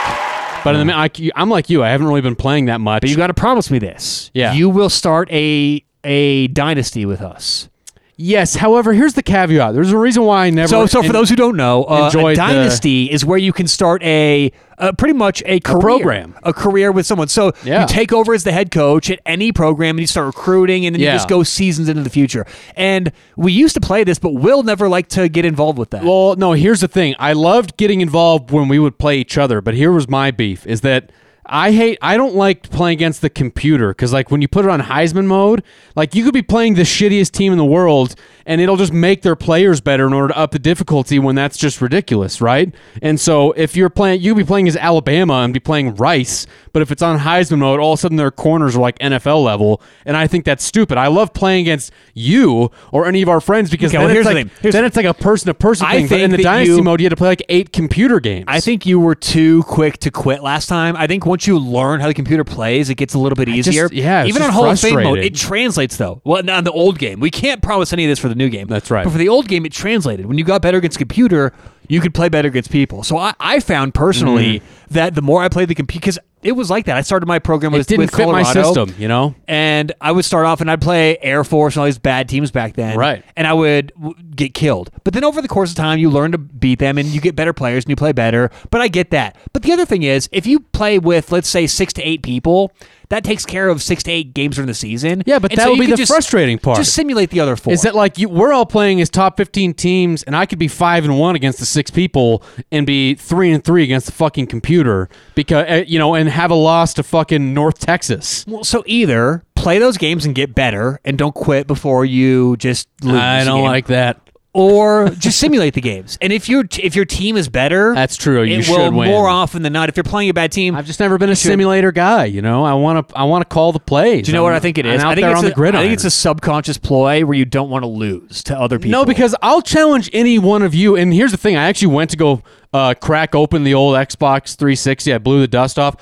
But in the I, I'm like you. I haven't really been playing that much. But you got to promise me this. Yeah. you will start a a dynasty with us. yes. However, here's the caveat. There's a reason why I never. So, so for en- those who don't know, uh, a enjoyed the- dynasty is where you can start a, uh, pretty much a career, program. a career with someone. So Yeah. you take over as the head coach at any program, and you start recruiting, and then Yeah. you just go seasons into the future. And we used to play this, but Will never liked to get involved with that. Well, no, here's the thing. I loved getting involved when we would play each other, but here was my beef is that I hate. I don't like playing against the computer because, like, when you put it on Heisman mode, like you could be playing the shittiest team in the world, and it'll just make their players better in order to up the difficulty. When that's just ridiculous, right? And so, if you're playing, you could be playing as Alabama and be playing Rice, but if it's on Heisman mode, all of a sudden their corners are like NFL level, and I think that's stupid. I love playing against you or any of our friends because Okay, then, well, it's the like, then it's like a person to person thing. But in the Dynasty you- mode, you had to play like eight computer games. I think you were too quick to quit last time. I think once you learn how the computer plays, it gets a little bit just- easier. yeah, it's even on just Hall of Fame mode, it translates though. Well, on the old game, we can't promise any of this for the new game. That's right. But for the old game, it translated. When you got better against computer, you could play better against people. So I, I found personally mm-hmm. that the more I played the computer, because it was like that. I started my program it with, didn't with fit my system, you know. and I would start off and I'd play Air Force and all these bad teams back then. Right. And I would w- get killed. But then over the course of time, you learn to beat them and you get better players and you play better. But I get that. But the other thing is, if you play with, let's say, six to eight people, that takes care of six to eight games during the season. Yeah, but And that so would you be could the just- frustrating part. Just simulate the other four. Is that like you, we're all playing as top fifteen teams, and I could be five and one against the six people, and be three and three against the fucking computer because uh, you know, and have a loss to fucking North Texas. well, so either play those games and get better and don't quit before you just lose. I don't game. like that. Or just simulate the games. And if your if your team is better, That's true. You it should will win. more often than not. If you're playing a bad team, I've just never been a should- simulator guy. You know, I want to. I want to call the plays. do you know what I think it is? I'm I think it's on a, the gridiron. I think it's a subconscious ploy where you don't want to lose to other people. No, because I'll challenge any one of you. And here's the thing: I actually went to go uh, crack open the old Xbox 360. I blew the dust off,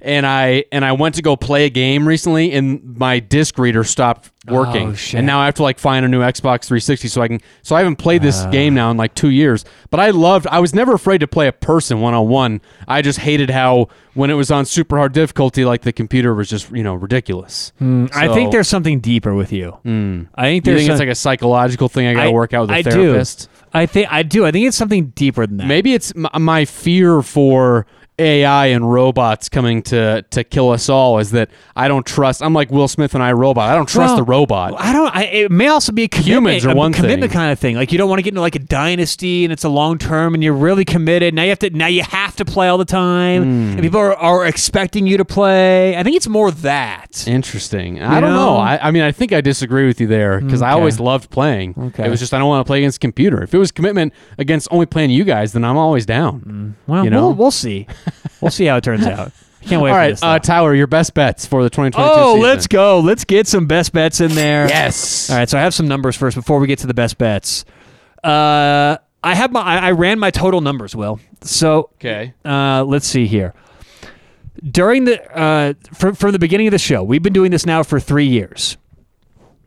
and I and I went to go play a game recently, and my disc reader stopped working. Oh. And now I have to like find a new Xbox 360 so I can. So I haven't played this uh. game now in like two years. But I loved. I was never afraid to play a person one on one. I just hated how when it was on super hard difficulty, like the computer was just you know ridiculous. Hmm, I So- think there's something deeper with you. Hmm. I think there's you think it's like a psychological thing I got to work out with a I therapist? Do. I think I do. I think it's something deeper than that. Maybe it's m- my fear for AI and robots coming to to kill us all is that I don't trust. I'm like Will Smith and I Robot. I don't trust Well, the robot. I don't. I, it may also be a commitment, Humans are one commitment thing. kind of thing. Like you don't want to get into like a dynasty and it's a long term and you're really committed. Now you have to. Now you have to play all the time, Hmm. and people are, are expecting you to play. I think it's more that. Interesting. I don't know. know? I, I mean, I think I disagree with you there because I always loved playing. Okay. It was just I don't want to play against a computer. If it was commitment against only playing you guys, then I'm always down. Well, You know? we'll, we'll see. We'll see how it turns out. I can't wait all for right, this. uh. Tyler, your best bets for the 2022 oh, season. let's go. Let's get some best bets in there. Yes. All right, so I have some numbers first before we get to the best bets. Uh, I have my I I ran my total numbers, Will. So Okay. uh, let's see here. During the uh, from from the beginning of the show, we've been doing this now for three years.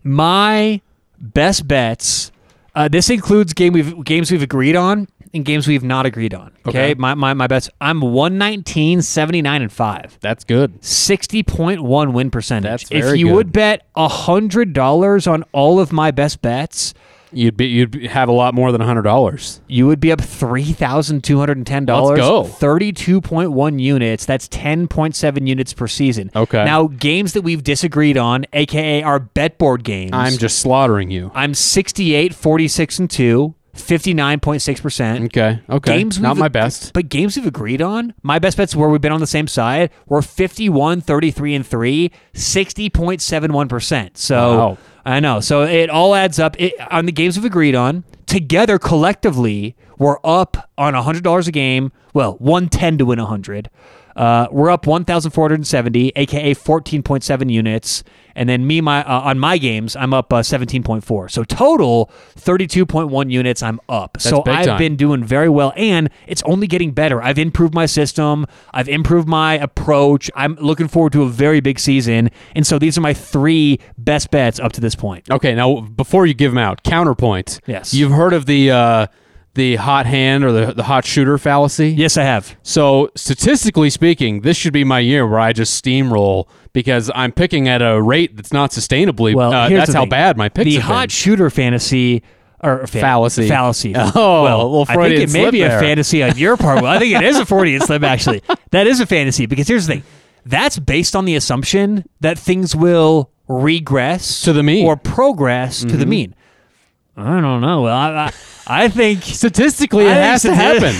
My best bets. Uh, this includes game we've games we've agreed on and games we've not agreed on. Okay, Okay. my, my my bets. I'm 119, 79, and five. That's good. 60.1 win percentage. That's if you good. would bet $100 on all of my best bets, You'd be you'd have a lot more than hundred dollars. you would be up $3,210. Let's go. 32.1 units. That's 10.7 units per season. Okay. Now, games that we've disagreed on, aka our bet board games. I'm just slaughtering you. I'm 68, 46, and 2, 59.6%. Okay. Okay. Games Not my best. But games we've agreed on, my best bets where we've been on the same side were 51, 33, and 3, 60.71%. So Wow. I know. So it all adds up it, on the games we've agreed on. Together, collectively, we're up on $100 a game. Well, 110 to win 100. Uh, we're up 1,470, aka 14.7 units, and then me, my uh, on my games, I'm up uh, 17.4. So total 32.1 units. I'm up. so I've time. been doing very well, and it's only getting better. I've improved my system. I've improved my approach. I'm looking forward to a very big season, and so these are my three best bets up to this point. Okay, now before you give them out, counterpoint. Yes. You've heard of the uh, the hot hand or the the hot shooter fallacy. Yes, I have. So statistically speaking, this should be my year where I just steamroll because I'm picking at a rate that's not sustainably. Well, uh, that's how thing. bad my picks The hot been. shooter fantasy or fa- Fallacy. fallacy. Oh, well, little I think it may be a fantasy on your part. Well, I think it is a Freudian slip. Actually, that is a fantasy because here's the thing: that's based on the assumption that things will regress To the mean. or progress to the mean. I don't know. Well, I, I, I think Statistically, it I has to happen.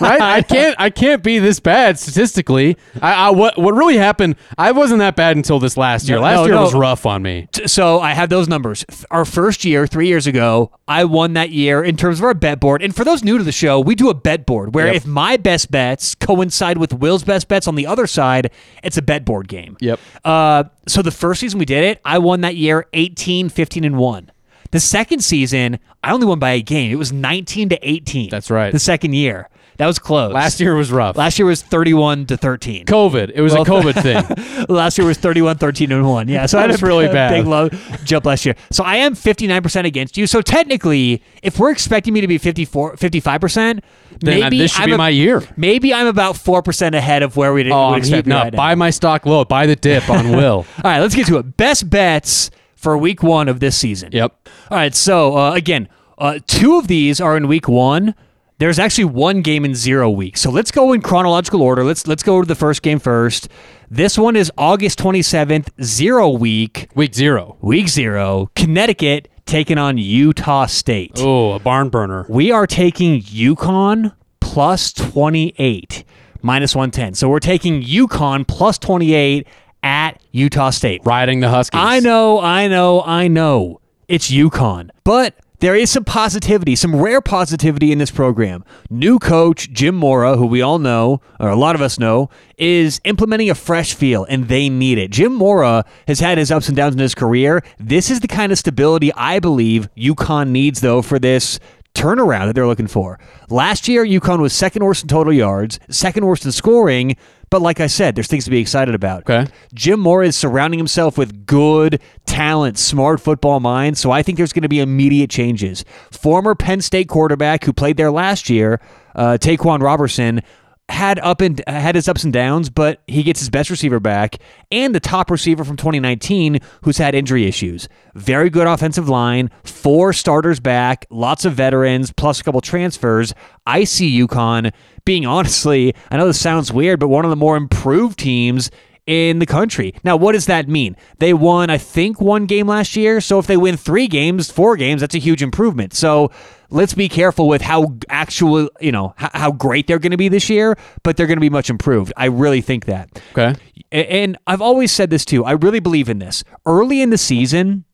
right? I can't I can't be this bad statistically. I, I what what really happened? I wasn't that bad until this last year. Last no, year no. was rough on me. So I have those numbers. Our first year, three years ago, I won that year in terms of our bet board. And for those new to the show, we do a bet board where Yep. if my best bets coincide with Will's best bets on the other side, it's a bet board game. Yep. Uh, so the first season we did it, I won that year 18, 15, and 1. The second season, I only won by a game. It was 19 to 18. That's right. The second year. That was close. Last year was rough. Last year was 31 to 13. COVID. It was a COVID thing. Last year was 31, 13, and 1. Yeah, so I had That's a really bad. big low jump last year. So I am 59% against you. So technically, if we're expecting me to be 54, 55%, Then maybe this should I'm be a- my year. Maybe I'm about 4% ahead of where we'd, Oh, would I'm expect up. right now. Buy my stock low. Buy the dip on Will. All right, let's get to it. Best bets for week one of this season. Yep. All right, so uh, again, uh, two of these are in week one. There's actually one game in zero weeks. So let's go in chronological order. Let's let's go to the first game first. This one is August 27th, zero week, Week zero. week zero. Connecticut taking on Utah State. Oh, a barn burner. We are taking UConn plus 28, minus 110. So we're taking UConn plus 28 at Utah State. Riding the Huskies. I know, I know, I know. It's UConn. But there is some positivity, some rare positivity in this program. New coach, Jim Mora, who we all know, or a lot of us know, is implementing a fresh feel, and they need it. Jim Mora has had his ups and downs in his career. This is the kind of stability I believe UConn needs, though, for this turnaround that they're looking for. Last year, UConn was second worst in total yards, second worst in scoring, but like I said, there's things to be excited about. Okay. Jim Mora is surrounding himself with good talent, smart football minds, so I think there's going to be immediate changes. Former Penn State quarterback who played there last year, uh, Ta'Quan Roberson, had up and had his ups and downs, but he gets his best receiver back and the top receiver from 2019 who's had injury issues. Very good offensive line, four starters back, lots of veterans, plus a couple transfers. I see UConn being honestly, I know this sounds weird, but one of the more improved teams in the country. Now, what does that mean? They won, I think, one game last year. So if they win three games, four games, that's a huge improvement. So let's be careful with how actual, you know, how, how great they're going to be this year, but they're going to be much improved. I really think that. Okay. And I've always said this too. I really believe in this. Early in the season,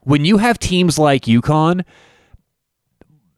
when you have teams like UConn,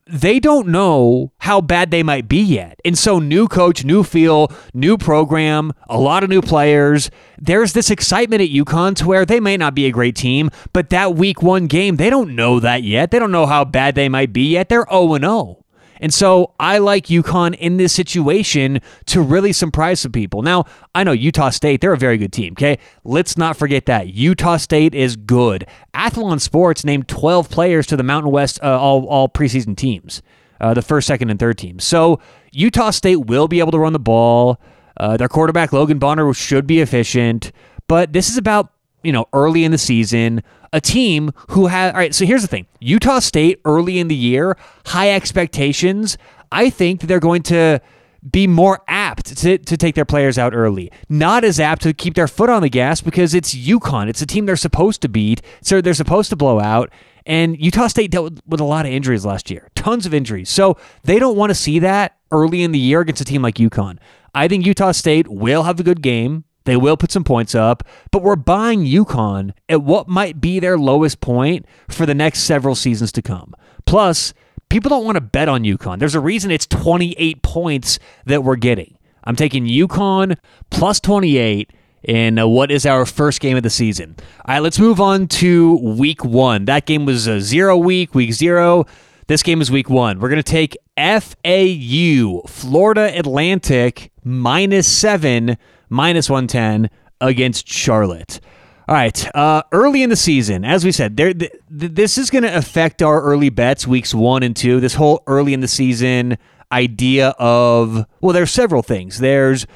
they don't know how bad they might be yet. And so, new coach, new feel, new program, a lot of new players. There's this excitement at UConn to where they may not be a great team, but that week one game, they don't know that yet. They don't know how bad they might be yet. They're 0 0. And so I like UConn in this situation to really surprise some people. Now, I know Utah State, they're a very good team, okay? Let's not forget that. Utah State is good. Athlon Sports named 12 players to the Mountain West uh, all, all preseason teams, uh, the first, second, and third teams. So Utah State will be able to run the ball. Uh, their quarterback, Logan Bonner, should be efficient. But this is about you know, early in the season, a team who had. All right, so here's the thing Utah State early in the year, high expectations. I think they're going to be more apt to, to take their players out early. Not as apt to keep their foot on the gas because it's UConn. It's a team they're supposed to beat, so they're supposed to blow out. And Utah State dealt with, with a lot of injuries last year, tons of injuries. So they don't want to see that early in the year against a team like UConn. I think Utah State will have a good game. They will put some points up, but we're buying UConn at what might be their lowest point for the next several seasons to come. Plus, people don't want to bet on UConn. There's a reason it's 28 points that we're getting. I'm taking UConn plus 28 in uh, what is our first game of the season. All right, let's move on to week one. That game was a zero week, week zero. This game is week one. We're going to take FAU, Florida Atlantic, minus seven, minus 110 against Charlotte. All right. Uh, early in the season, as we said, there th- th- this is going to affect our early bets, weeks one and two. This whole early in the season idea of well, there's several things. There's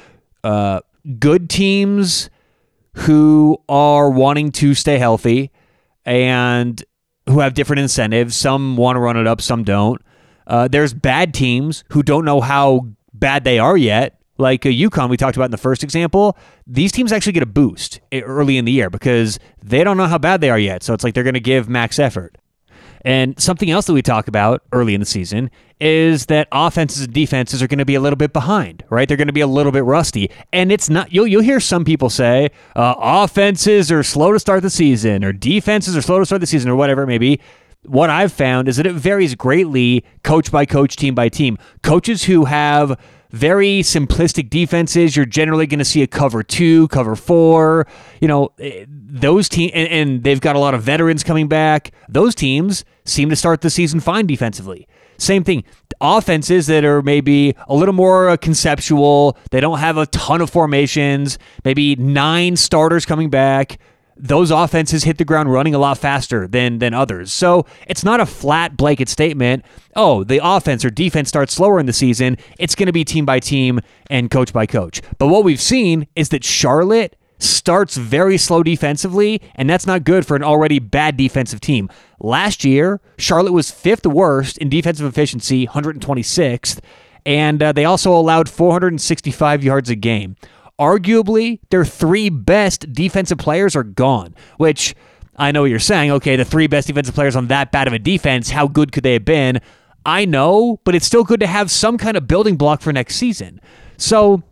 uh, good teams who are wanting to stay healthy and who have different incentives. Some want to run it up, some don't. Uh, there's bad teams who don't know how bad they are yet. Like a UConn we talked about in the first example, these teams actually get a boost early in the year because they don't know how bad they are yet. So it's like they're going to give max effort. And something else that we talk about early in the season is that offenses and defenses are going to be a little bit behind, right? They're going to be a little bit rusty, and it's not. You'll you'll hear some people say uh, offenses are slow to start the season, or defenses are slow to start the season, or whatever it may be. What I've found is that it varies greatly, coach by coach, team by team. Coaches who have very simplistic defenses. You're generally going to see a cover two, cover four. You know, eh, those teams, and, and, they've got a lot of veterans coming back. Those teams seem to start the season fine defensively. Same thing. Offenses that are maybe a little more uh, conceptual, they don't have a ton of formations, maybe nine starters coming back those offenses hit the ground running a lot faster than than others. So it's not a flat blanket statement. Oh, the offense or defense starts slower in the season. It's going to be team by team and coach by coach. But what we've seen is that Charlotte starts very slow defensively, and that's not good for an already bad defensive team. Last year, Charlotte was fifth worst in defensive efficiency, 126th, and uh, they also allowed 465 yards a game arguably their three best defensive players are gone, which I know you're saying, okay, the three best defensive players on that bad of a defense, how good could they have been? I know, but it's still good to have some kind of building block for next season. So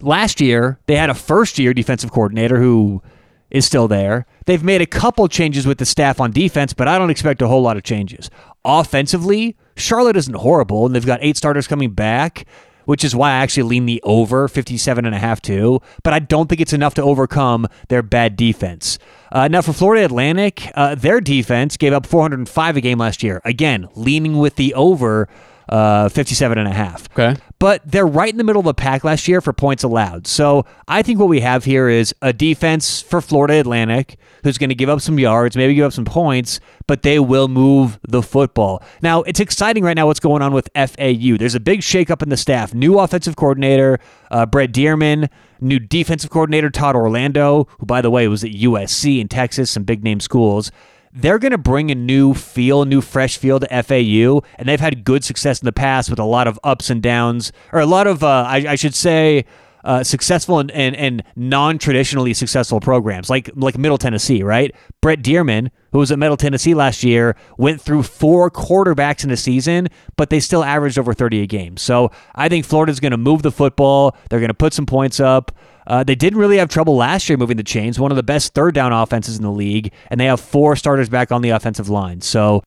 last year, they had a first year defensive coordinator who is still there. They've made a couple changes with the staff on defense, but I don't expect a whole lot of changes. Offensively, Charlotte isn't horrible, and they've got eight starters coming back which is why I actually lean the over 57 and a half too. But I don't think it's enough to overcome their bad defense. Uh, now for Florida Atlantic, uh, their defense gave up 405 a game last year. Again, leaning with the over uh, 57 and a half. Okay. But they're right in the middle of the pack last year for points allowed. So I think what we have here is a defense for Florida Atlantic who's going to give up some yards, maybe give up some points, but they will move the football. Now, it's exciting right now what's going on with FAU. There's a big shakeup in the staff. New offensive coordinator, uh, Brett Dearmon, new defensive coordinator, Todd Orlando, who, by the way, was at USC in Texas, some big name schools they're going to bring a new feel, new fresh feel to FAU, and they've had good success in the past with a lot of ups and downs, or a lot of, uh, I, I, should say, uh, successful and, and, and non-traditionally successful programs like like Middle Tennessee, right? Brett Dearmon, who was at Middle Tennessee last year, went through four quarterbacks in a season, but they still averaged over 30 a game. So I think Florida's going to move the football. They're going to put some points up. Uh, they didn't really have trouble last year moving the chains, one of the best third down offenses in the league, and they have four starters back on the offensive line. So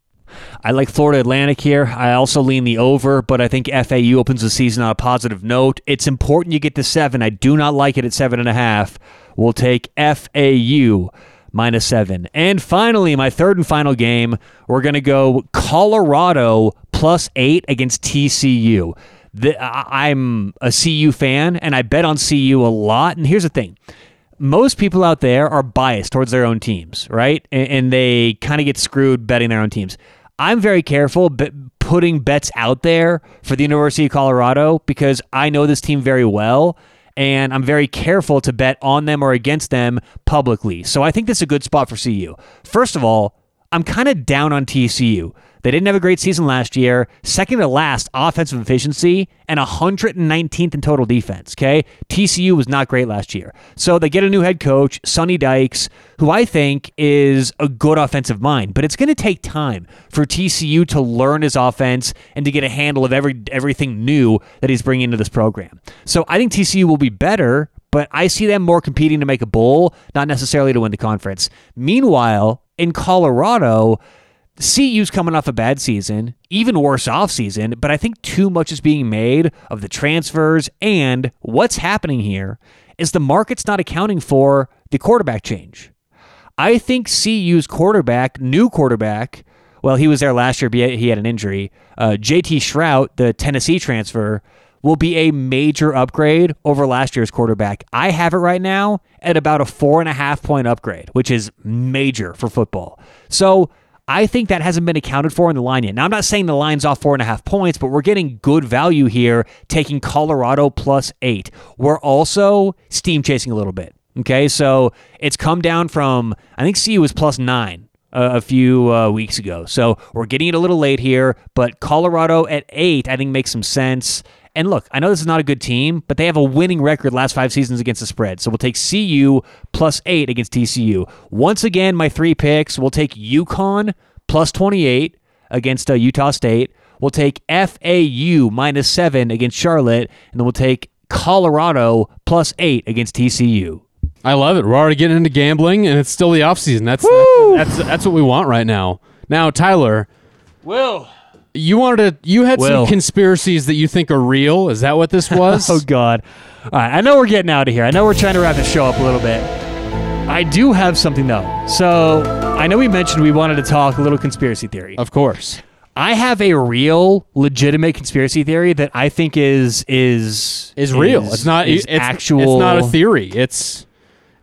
I like Florida Atlantic here. I also lean the over, but I think FAU opens the season on a positive note. It's important you get to seven. I do not like it at seven and a half. We'll take FAU minus seven. And finally, my third and final game, we're going to go Colorado plus eight against TCU. The, I'm a CU fan, and I bet on CU a lot. And here's the thing most people out there are biased towards their own teams, right? And, and they kind of get screwed betting their own teams. I'm very careful putting bets out there for the University of Colorado because I know this team very well and I'm very careful to bet on them or against them publicly. So I think this is a good spot for CU. First of all, I'm kind of down on TCU. They didn't have a great season last year. Second to last offensive efficiency and 119th in total defense. Okay. TCU was not great last year. So they get a new head coach, Sonny Dykes, who I think is a good offensive mind, but it's going to take time for TCU to learn his offense and to get a handle of every everything new that he's bringing into this program. So I think TCU will be better, but I see them more competing to make a bowl, not necessarily to win the conference. Meanwhile, in Colorado, CU's coming off a bad season, even worse off season, but I think too much is being made of the transfers and what's happening here is the market's not accounting for the quarterback change. I think CU's quarterback, new quarterback, well, he was there last year, but he had an injury. Uh, JT Shrout, the Tennessee transfer, will be a major upgrade over last year's quarterback. I have it right now at about a four and a half point upgrade, which is major for football. So I think that hasn't been accounted for in the line yet. Now, I'm not saying the line's off four and a half points, but we're getting good value here taking Colorado plus eight. We're also steam chasing a little bit. Okay, so it's come down from, I think CU was plus nine uh, a few uh, weeks ago. So we're getting it a little late here, but Colorado at eight, I think makes some sense. And look, I know this is not a good team, but they have a winning record last five seasons against the spread. So we'll take CU plus eight against TCU. Once again, my three picks, we'll take UConn plus 28 against uh, Utah State. We'll take FAU minus seven against Charlotte, and then we'll take Colorado plus eight against TCU. I love it. We're already getting into gambling, and it's still the offseason. That's, that's that's that's what we want right now. Now, Tyler, Will. You wanted to. You had Will. some conspiracies that you think are real. Is that what this oh, was? Oh God! All right, I know we're getting out of here. I know we're trying to wrap the show up a little bit. I do have something though. So I know we mentioned we wanted to talk a little conspiracy theory. Of course. I have a real, legitimate conspiracy theory that I think is is Is real. it's not. is it's actual. It's not a theory. It's.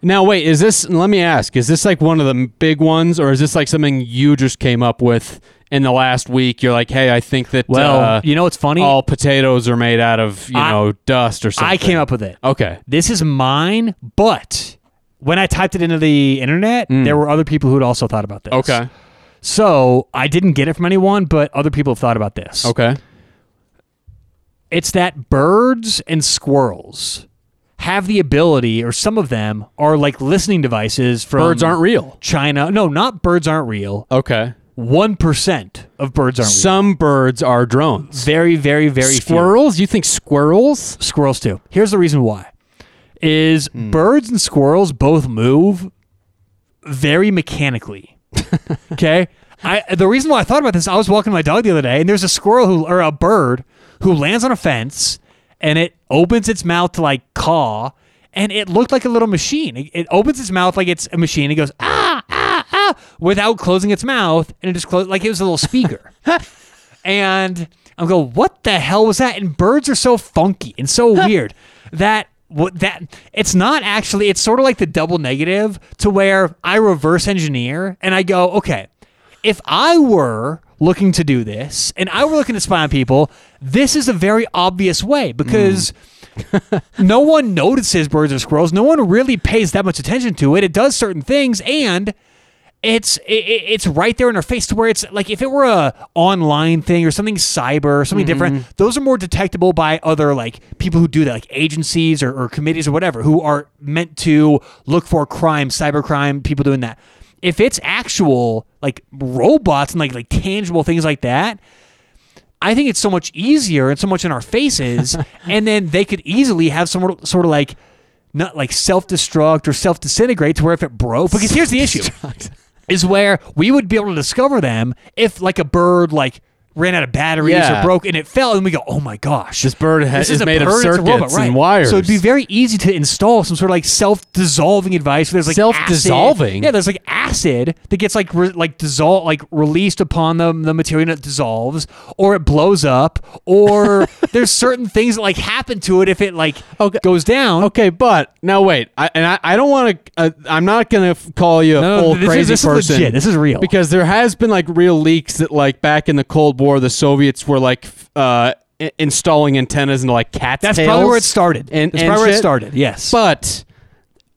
Now wait. Is this? Let me ask. Is this like one of the big ones, or is this like something you just came up with in the last week? You're like, hey, I think that. Well, uh, you know what's funny? all potatoes are made out of you I- know dust or something. I came up with it. Okay. This is mine, but when I typed it into the internet, there were other people who had also thought about this. Mm. Okay. So I didn't get it from anyone, but other people have thought about this. Okay. It's that birds and squirrels have the ability, or some of them are like listening devices from Birds aren't real. China. No, not birds aren't real. Okay. One percent of birds aren't. Some birds are drones. Very, very, very few. Squirrels? You think squirrels? Squirrels too. Here's the reason why: is Hmm. birds and squirrels both move very mechanically. okay. I the reason why I thought about this, I was walking my dog the other day, and there's a squirrel who or a bird who lands on a fence, and it opens its mouth to like caw, and it looked like a little machine. It, it opens its mouth like it's a machine. It goes ah ah without closing its mouth, and it just closed like it was a little speaker. and I'm going, what the hell was that? And birds are so funky and so weird that what that it's not actually it's sort of like the double negative to where I reverse engineer and I go, okay, if I were looking to do this and I were looking to spy on people, this is a very obvious way because no one notices birds or squirrels. No one really pays that much attention to it. It does certain things and it's it, it- it's right there in our face to where it's like if it were a online thing or something cyber or something different mm-hmm. those are more detectable by other like people who do that like agencies or, or committees or whatever who are meant to look for crime cyber crime people doing that. If it's actual like robots and like like tangible things like that I think it's so much easier and so much in our faces, and then they could easily have some sort of like not like self destruct or self disintegrate to where if it broke. Because here's the issue: is where we would be able to discover them if like a bird like ran out of batteries Yeah. or broke and it fell, and we go, oh my gosh, This bird ha- this is a made of it's a circuits and wires. So it'd be very easy to install some sort of like self-dissolving device. Where there's like Self-dissolving? acid- Yeah, there's like acid that gets like re- like dissolve like released upon the the material and it dissolves, or it blows up, or there's certain things that like happen to it if it like Okay. goes down. Okay, but now wait, I, and I, I don't want to. Uh, I'm not gonna f- call you a No, no, full this is- crazy this is person. legit. This is real. because there has been like real leaks that like back in the Cold War, the Soviets were like uh, installing antennas into like cats. That's tails probably where it started. And, That's and probably where it started. Yes. But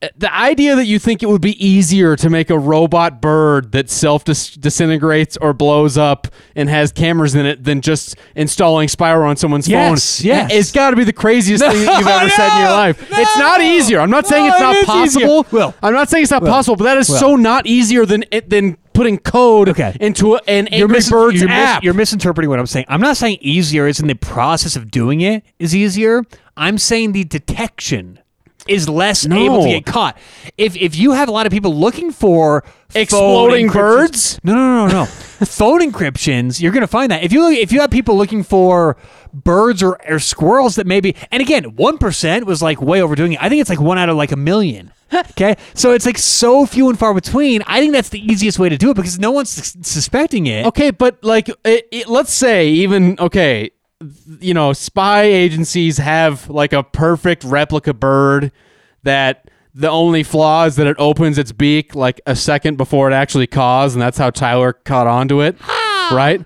uh, the idea that you think it would be easier to make a robot bird that self disintegrates or blows up and has cameras in it than just installing spyware on someone's Yes, phone, yes. it's got to be the craziest thing that you've ever said in your no, life. It's not easier. I'm not saying it's not it possible. Well, I'm not saying it's not Will. possible, but that is Will. so not easier than it than putting code Okay. into a, an you're, Angry mis- Birds you're, mis- app. you're misinterpreting what I'm saying. I'm not saying easier is in the process of doing it is easier. I'm saying the detection is less No. able to get caught. If if you have a lot of people looking for Exploding birds? no, no, no, no. phone encryptions, you're gonna find that if you if you have people looking for birds or, or squirrels that maybe, and again, one percent was like way overdoing it. I think it's like one out of like a million. Okay, so it's like so few and far between. I think that's the easiest way to do it because no one's sus- suspecting it. Okay, but like, it, it, let's say even okay, you know, spy agencies have like a perfect replica bird that the only flaw is that it opens its beak like a second before it actually caws, and that's how Tyler caught onto it, ah. right?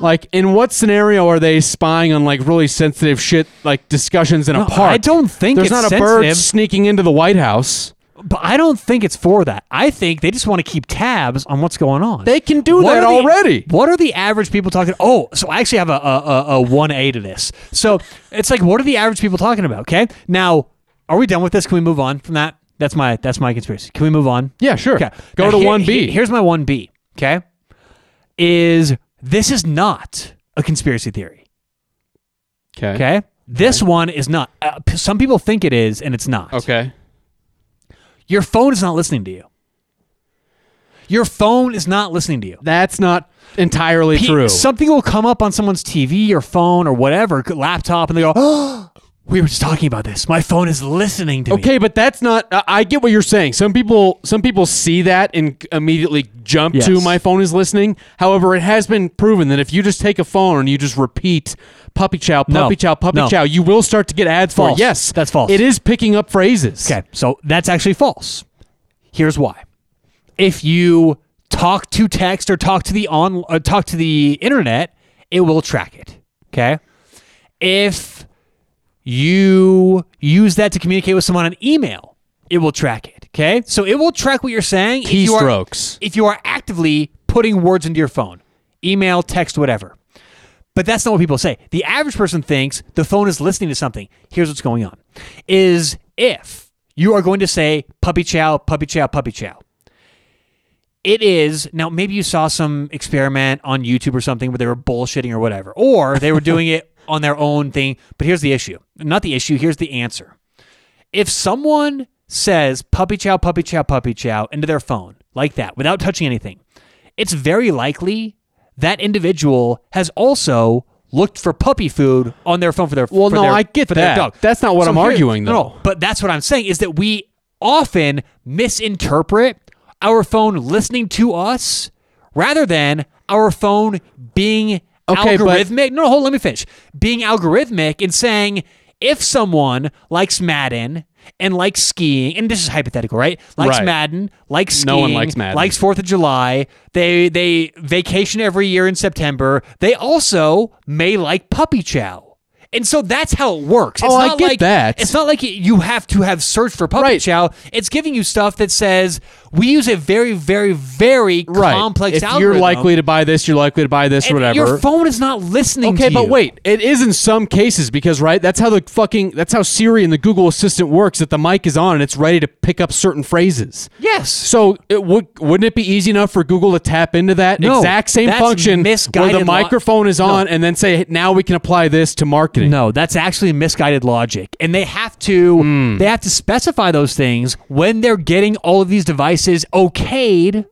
Like, in what scenario are they spying on like really sensitive shit, like discussions in a No, park? I don't think there's it's not a bird sensitive. sneaking into the White House. But I don't think it's for that. I think they just want to keep tabs on what's going on. They can do that are the- already. What are the average people talking? Oh, so I actually have a a, one A to this. So it's like, what are the average people talking about? Okay, now are we done with this? Can we move on from that? That's my that's my conspiracy. Can we move on? Yeah, sure. Okay, Go Now, to here- one B. here- Here's my one B. Okay, is this is not a conspiracy theory. Okay. Okay. This one is not. Uh, p- some people think it is, and it's not. Okay. Your phone is not listening to you. Your phone is not listening to you. That's not entirely Pe- true. Something will come up on someone's TV or phone or whatever, laptop, and they go, oh, we were just talking about this. My phone is listening to me. Okay, but that's not. I I get what you're saying. Some people, some people see that and immediately jump to my phone is listening. However, it has been proven that if you just take a phone and you just repeat puppy chow, puppy No. chow, puppy No. chow, you will start to get ads for it. Yes, That's false. It is picking up phrases. Okay, so that's actually false. Here's why. If you talk to text or talk to the on uh, talk to the internet, it will track it. Okay? If you use that to communicate with someone on email, it will track it. Okay? So it will track what you're saying if you are- if you are actively putting words into your phone, email, text, whatever. But that's not what people say. The average person thinks the phone is listening to something. Here's what's going on is if you are going to say puppy chow, puppy chow, puppy chow. It is now maybe you saw some experiment on YouTube or something where they were bullshitting or whatever, or they were doing it on their own thing. But here's the issue. Not the issue, here's the answer. If someone says puppy chow, puppy chow, puppy chow into their phone like that without touching anything, it's very likely that individual has also looked for puppy food on their phone for their Well, for no, their- I get for their that. dog. That's not what I'm here- arguing, though. No, but that's what I'm saying is that we often misinterpret our phone listening to us rather than our phone being Okay, but- algorithmic. no, hold. Let me finish. Being algorithmic and saying if someone likes Madden and likes skiing, and this is hypothetical, right? Likes Right. Madden, likes skiing, No one likes Madden. likes Fourth of July. They they vacation every year in September. They also may like puppy chow. And so that's how it works. It's Oh, I not get like, that. It's not like you have to have searched for puppy Right. chow. It's giving you stuff that says we use a very, very, very Right. complex if algorithm. you're likely to buy this, you're likely to buy this or whatever. Your phone is not listening Okay, but you. wait, it is in some cases because right, that's how the fucking that's how Siri and the Google Assistant works. That the mic is on and it's ready to pick up certain phrases. Yes. So it would wouldn't it be easy enough for Google to tap into that No, exact same function where the lo- microphone is No. on and then say now we can apply this to marketing? No, that's actually misguided logic. And they have to Hmm. they have to specify those things when they're getting all of these devices okayed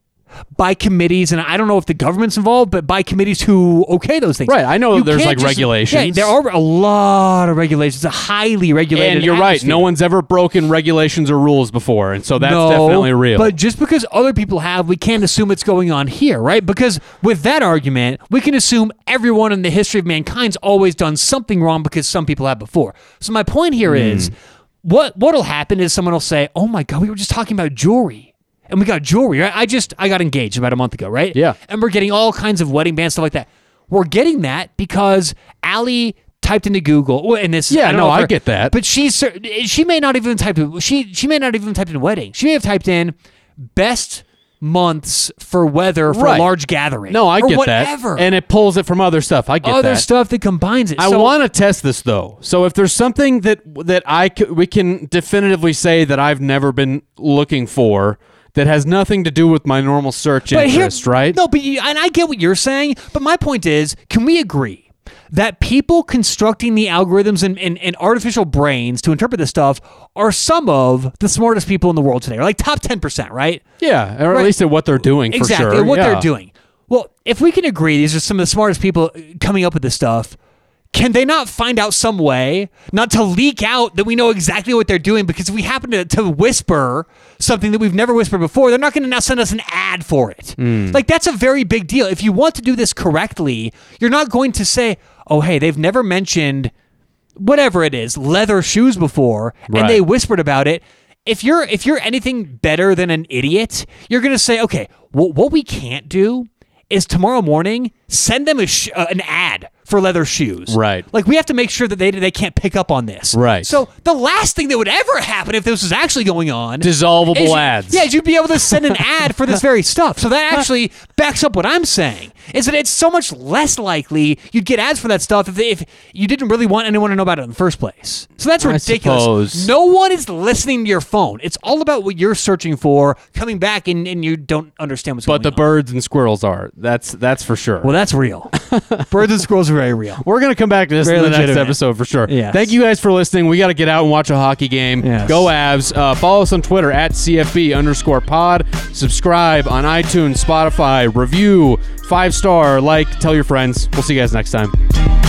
by committees and I don't know if the government's involved, but by committees who okay those things. Right, I know You there's, like, just- regulations. Yeah, there are a lot of regulations. It's a highly regulated And you're right. No one's ever broken regulations or rules before, and so that's No, definitely real. But just because other people have, we can't assume it's going on here, right? Because with that argument, we can assume everyone in the history of mankind's always done something wrong because some people have before. So my point here is, Hmm. what what'll happen is someone will say, "Oh my god, we were just talking about jewelry." And we got jewelry, right? I just I got engaged about a month ago, right? Yeah. And we're getting all kinds of wedding bands, stuff like that. We're getting that because Allie typed into Google, and this. Yeah, don't no, I her- get that. But she's she may not even type she she may not even typed in wedding. She may have typed in best months for weather for Right. a large gathering. no, I or get whatever. that, and it pulls it from other stuff. I get other that. stuff that combines it. I So- want to test this though. So if there's something that that I c- we can definitively say that I've never been looking for that has nothing to do with my normal search but here- right? No, but you, and I get what you're saying. But my point is, can we agree that people constructing the algorithms and, and, and artificial brains to interpret this stuff are some of the smartest people in the world today, or like top ten percent, right? Yeah, or Right. at least at what they're doing for exactly sure. what Yeah. they're doing. Well, if we can agree these are some of the smartest people coming up with this stuff, can they not find out some way not to leak out that we know exactly what they're doing? Because if we happen to, to whisper something that we've never whispered before, they're not going to now send us an ad for it. Hmm. Like that's a very big deal. If you want to do this correctly, you're not going to say, "Oh, hey, they've never mentioned." whatever it is, leather shoes before, Right. and they whispered about it. If you're if you're anything better than an idiot, you're gonna say, okay, wh- what we can't do is tomorrow morning send them a sh- uh, an ad for leather shoes. Right. Like we have to make sure that they they can't pick up on this. Right. So the last thing that would ever happen if this was actually going on Dissolvable is ads. Yeah, you'd be able to send an ad for this very stuff. So that actually backs up what I'm saying. Is that it's so much less likely you'd get ads for that stuff if, if you didn't really want anyone to know about it in the first place. So that's ridiculous. No one is listening to your phone. It's all about what you're searching for, coming back and, and you don't understand what's But going on. But the birds and squirrels are. That's that's for sure. Well, that's real. Birds and squirrels are very real. We're gonna come back to this Very in the next episode for sure. Yes. Thank you guys for listening. We got to get out and watch a hockey game. Yes. Go Avs! Uh, follow us on Twitter at CFB underscore Pod. Subscribe on iTunes, Spotify. Review five star. Like. Tell your friends. We'll see you guys next time.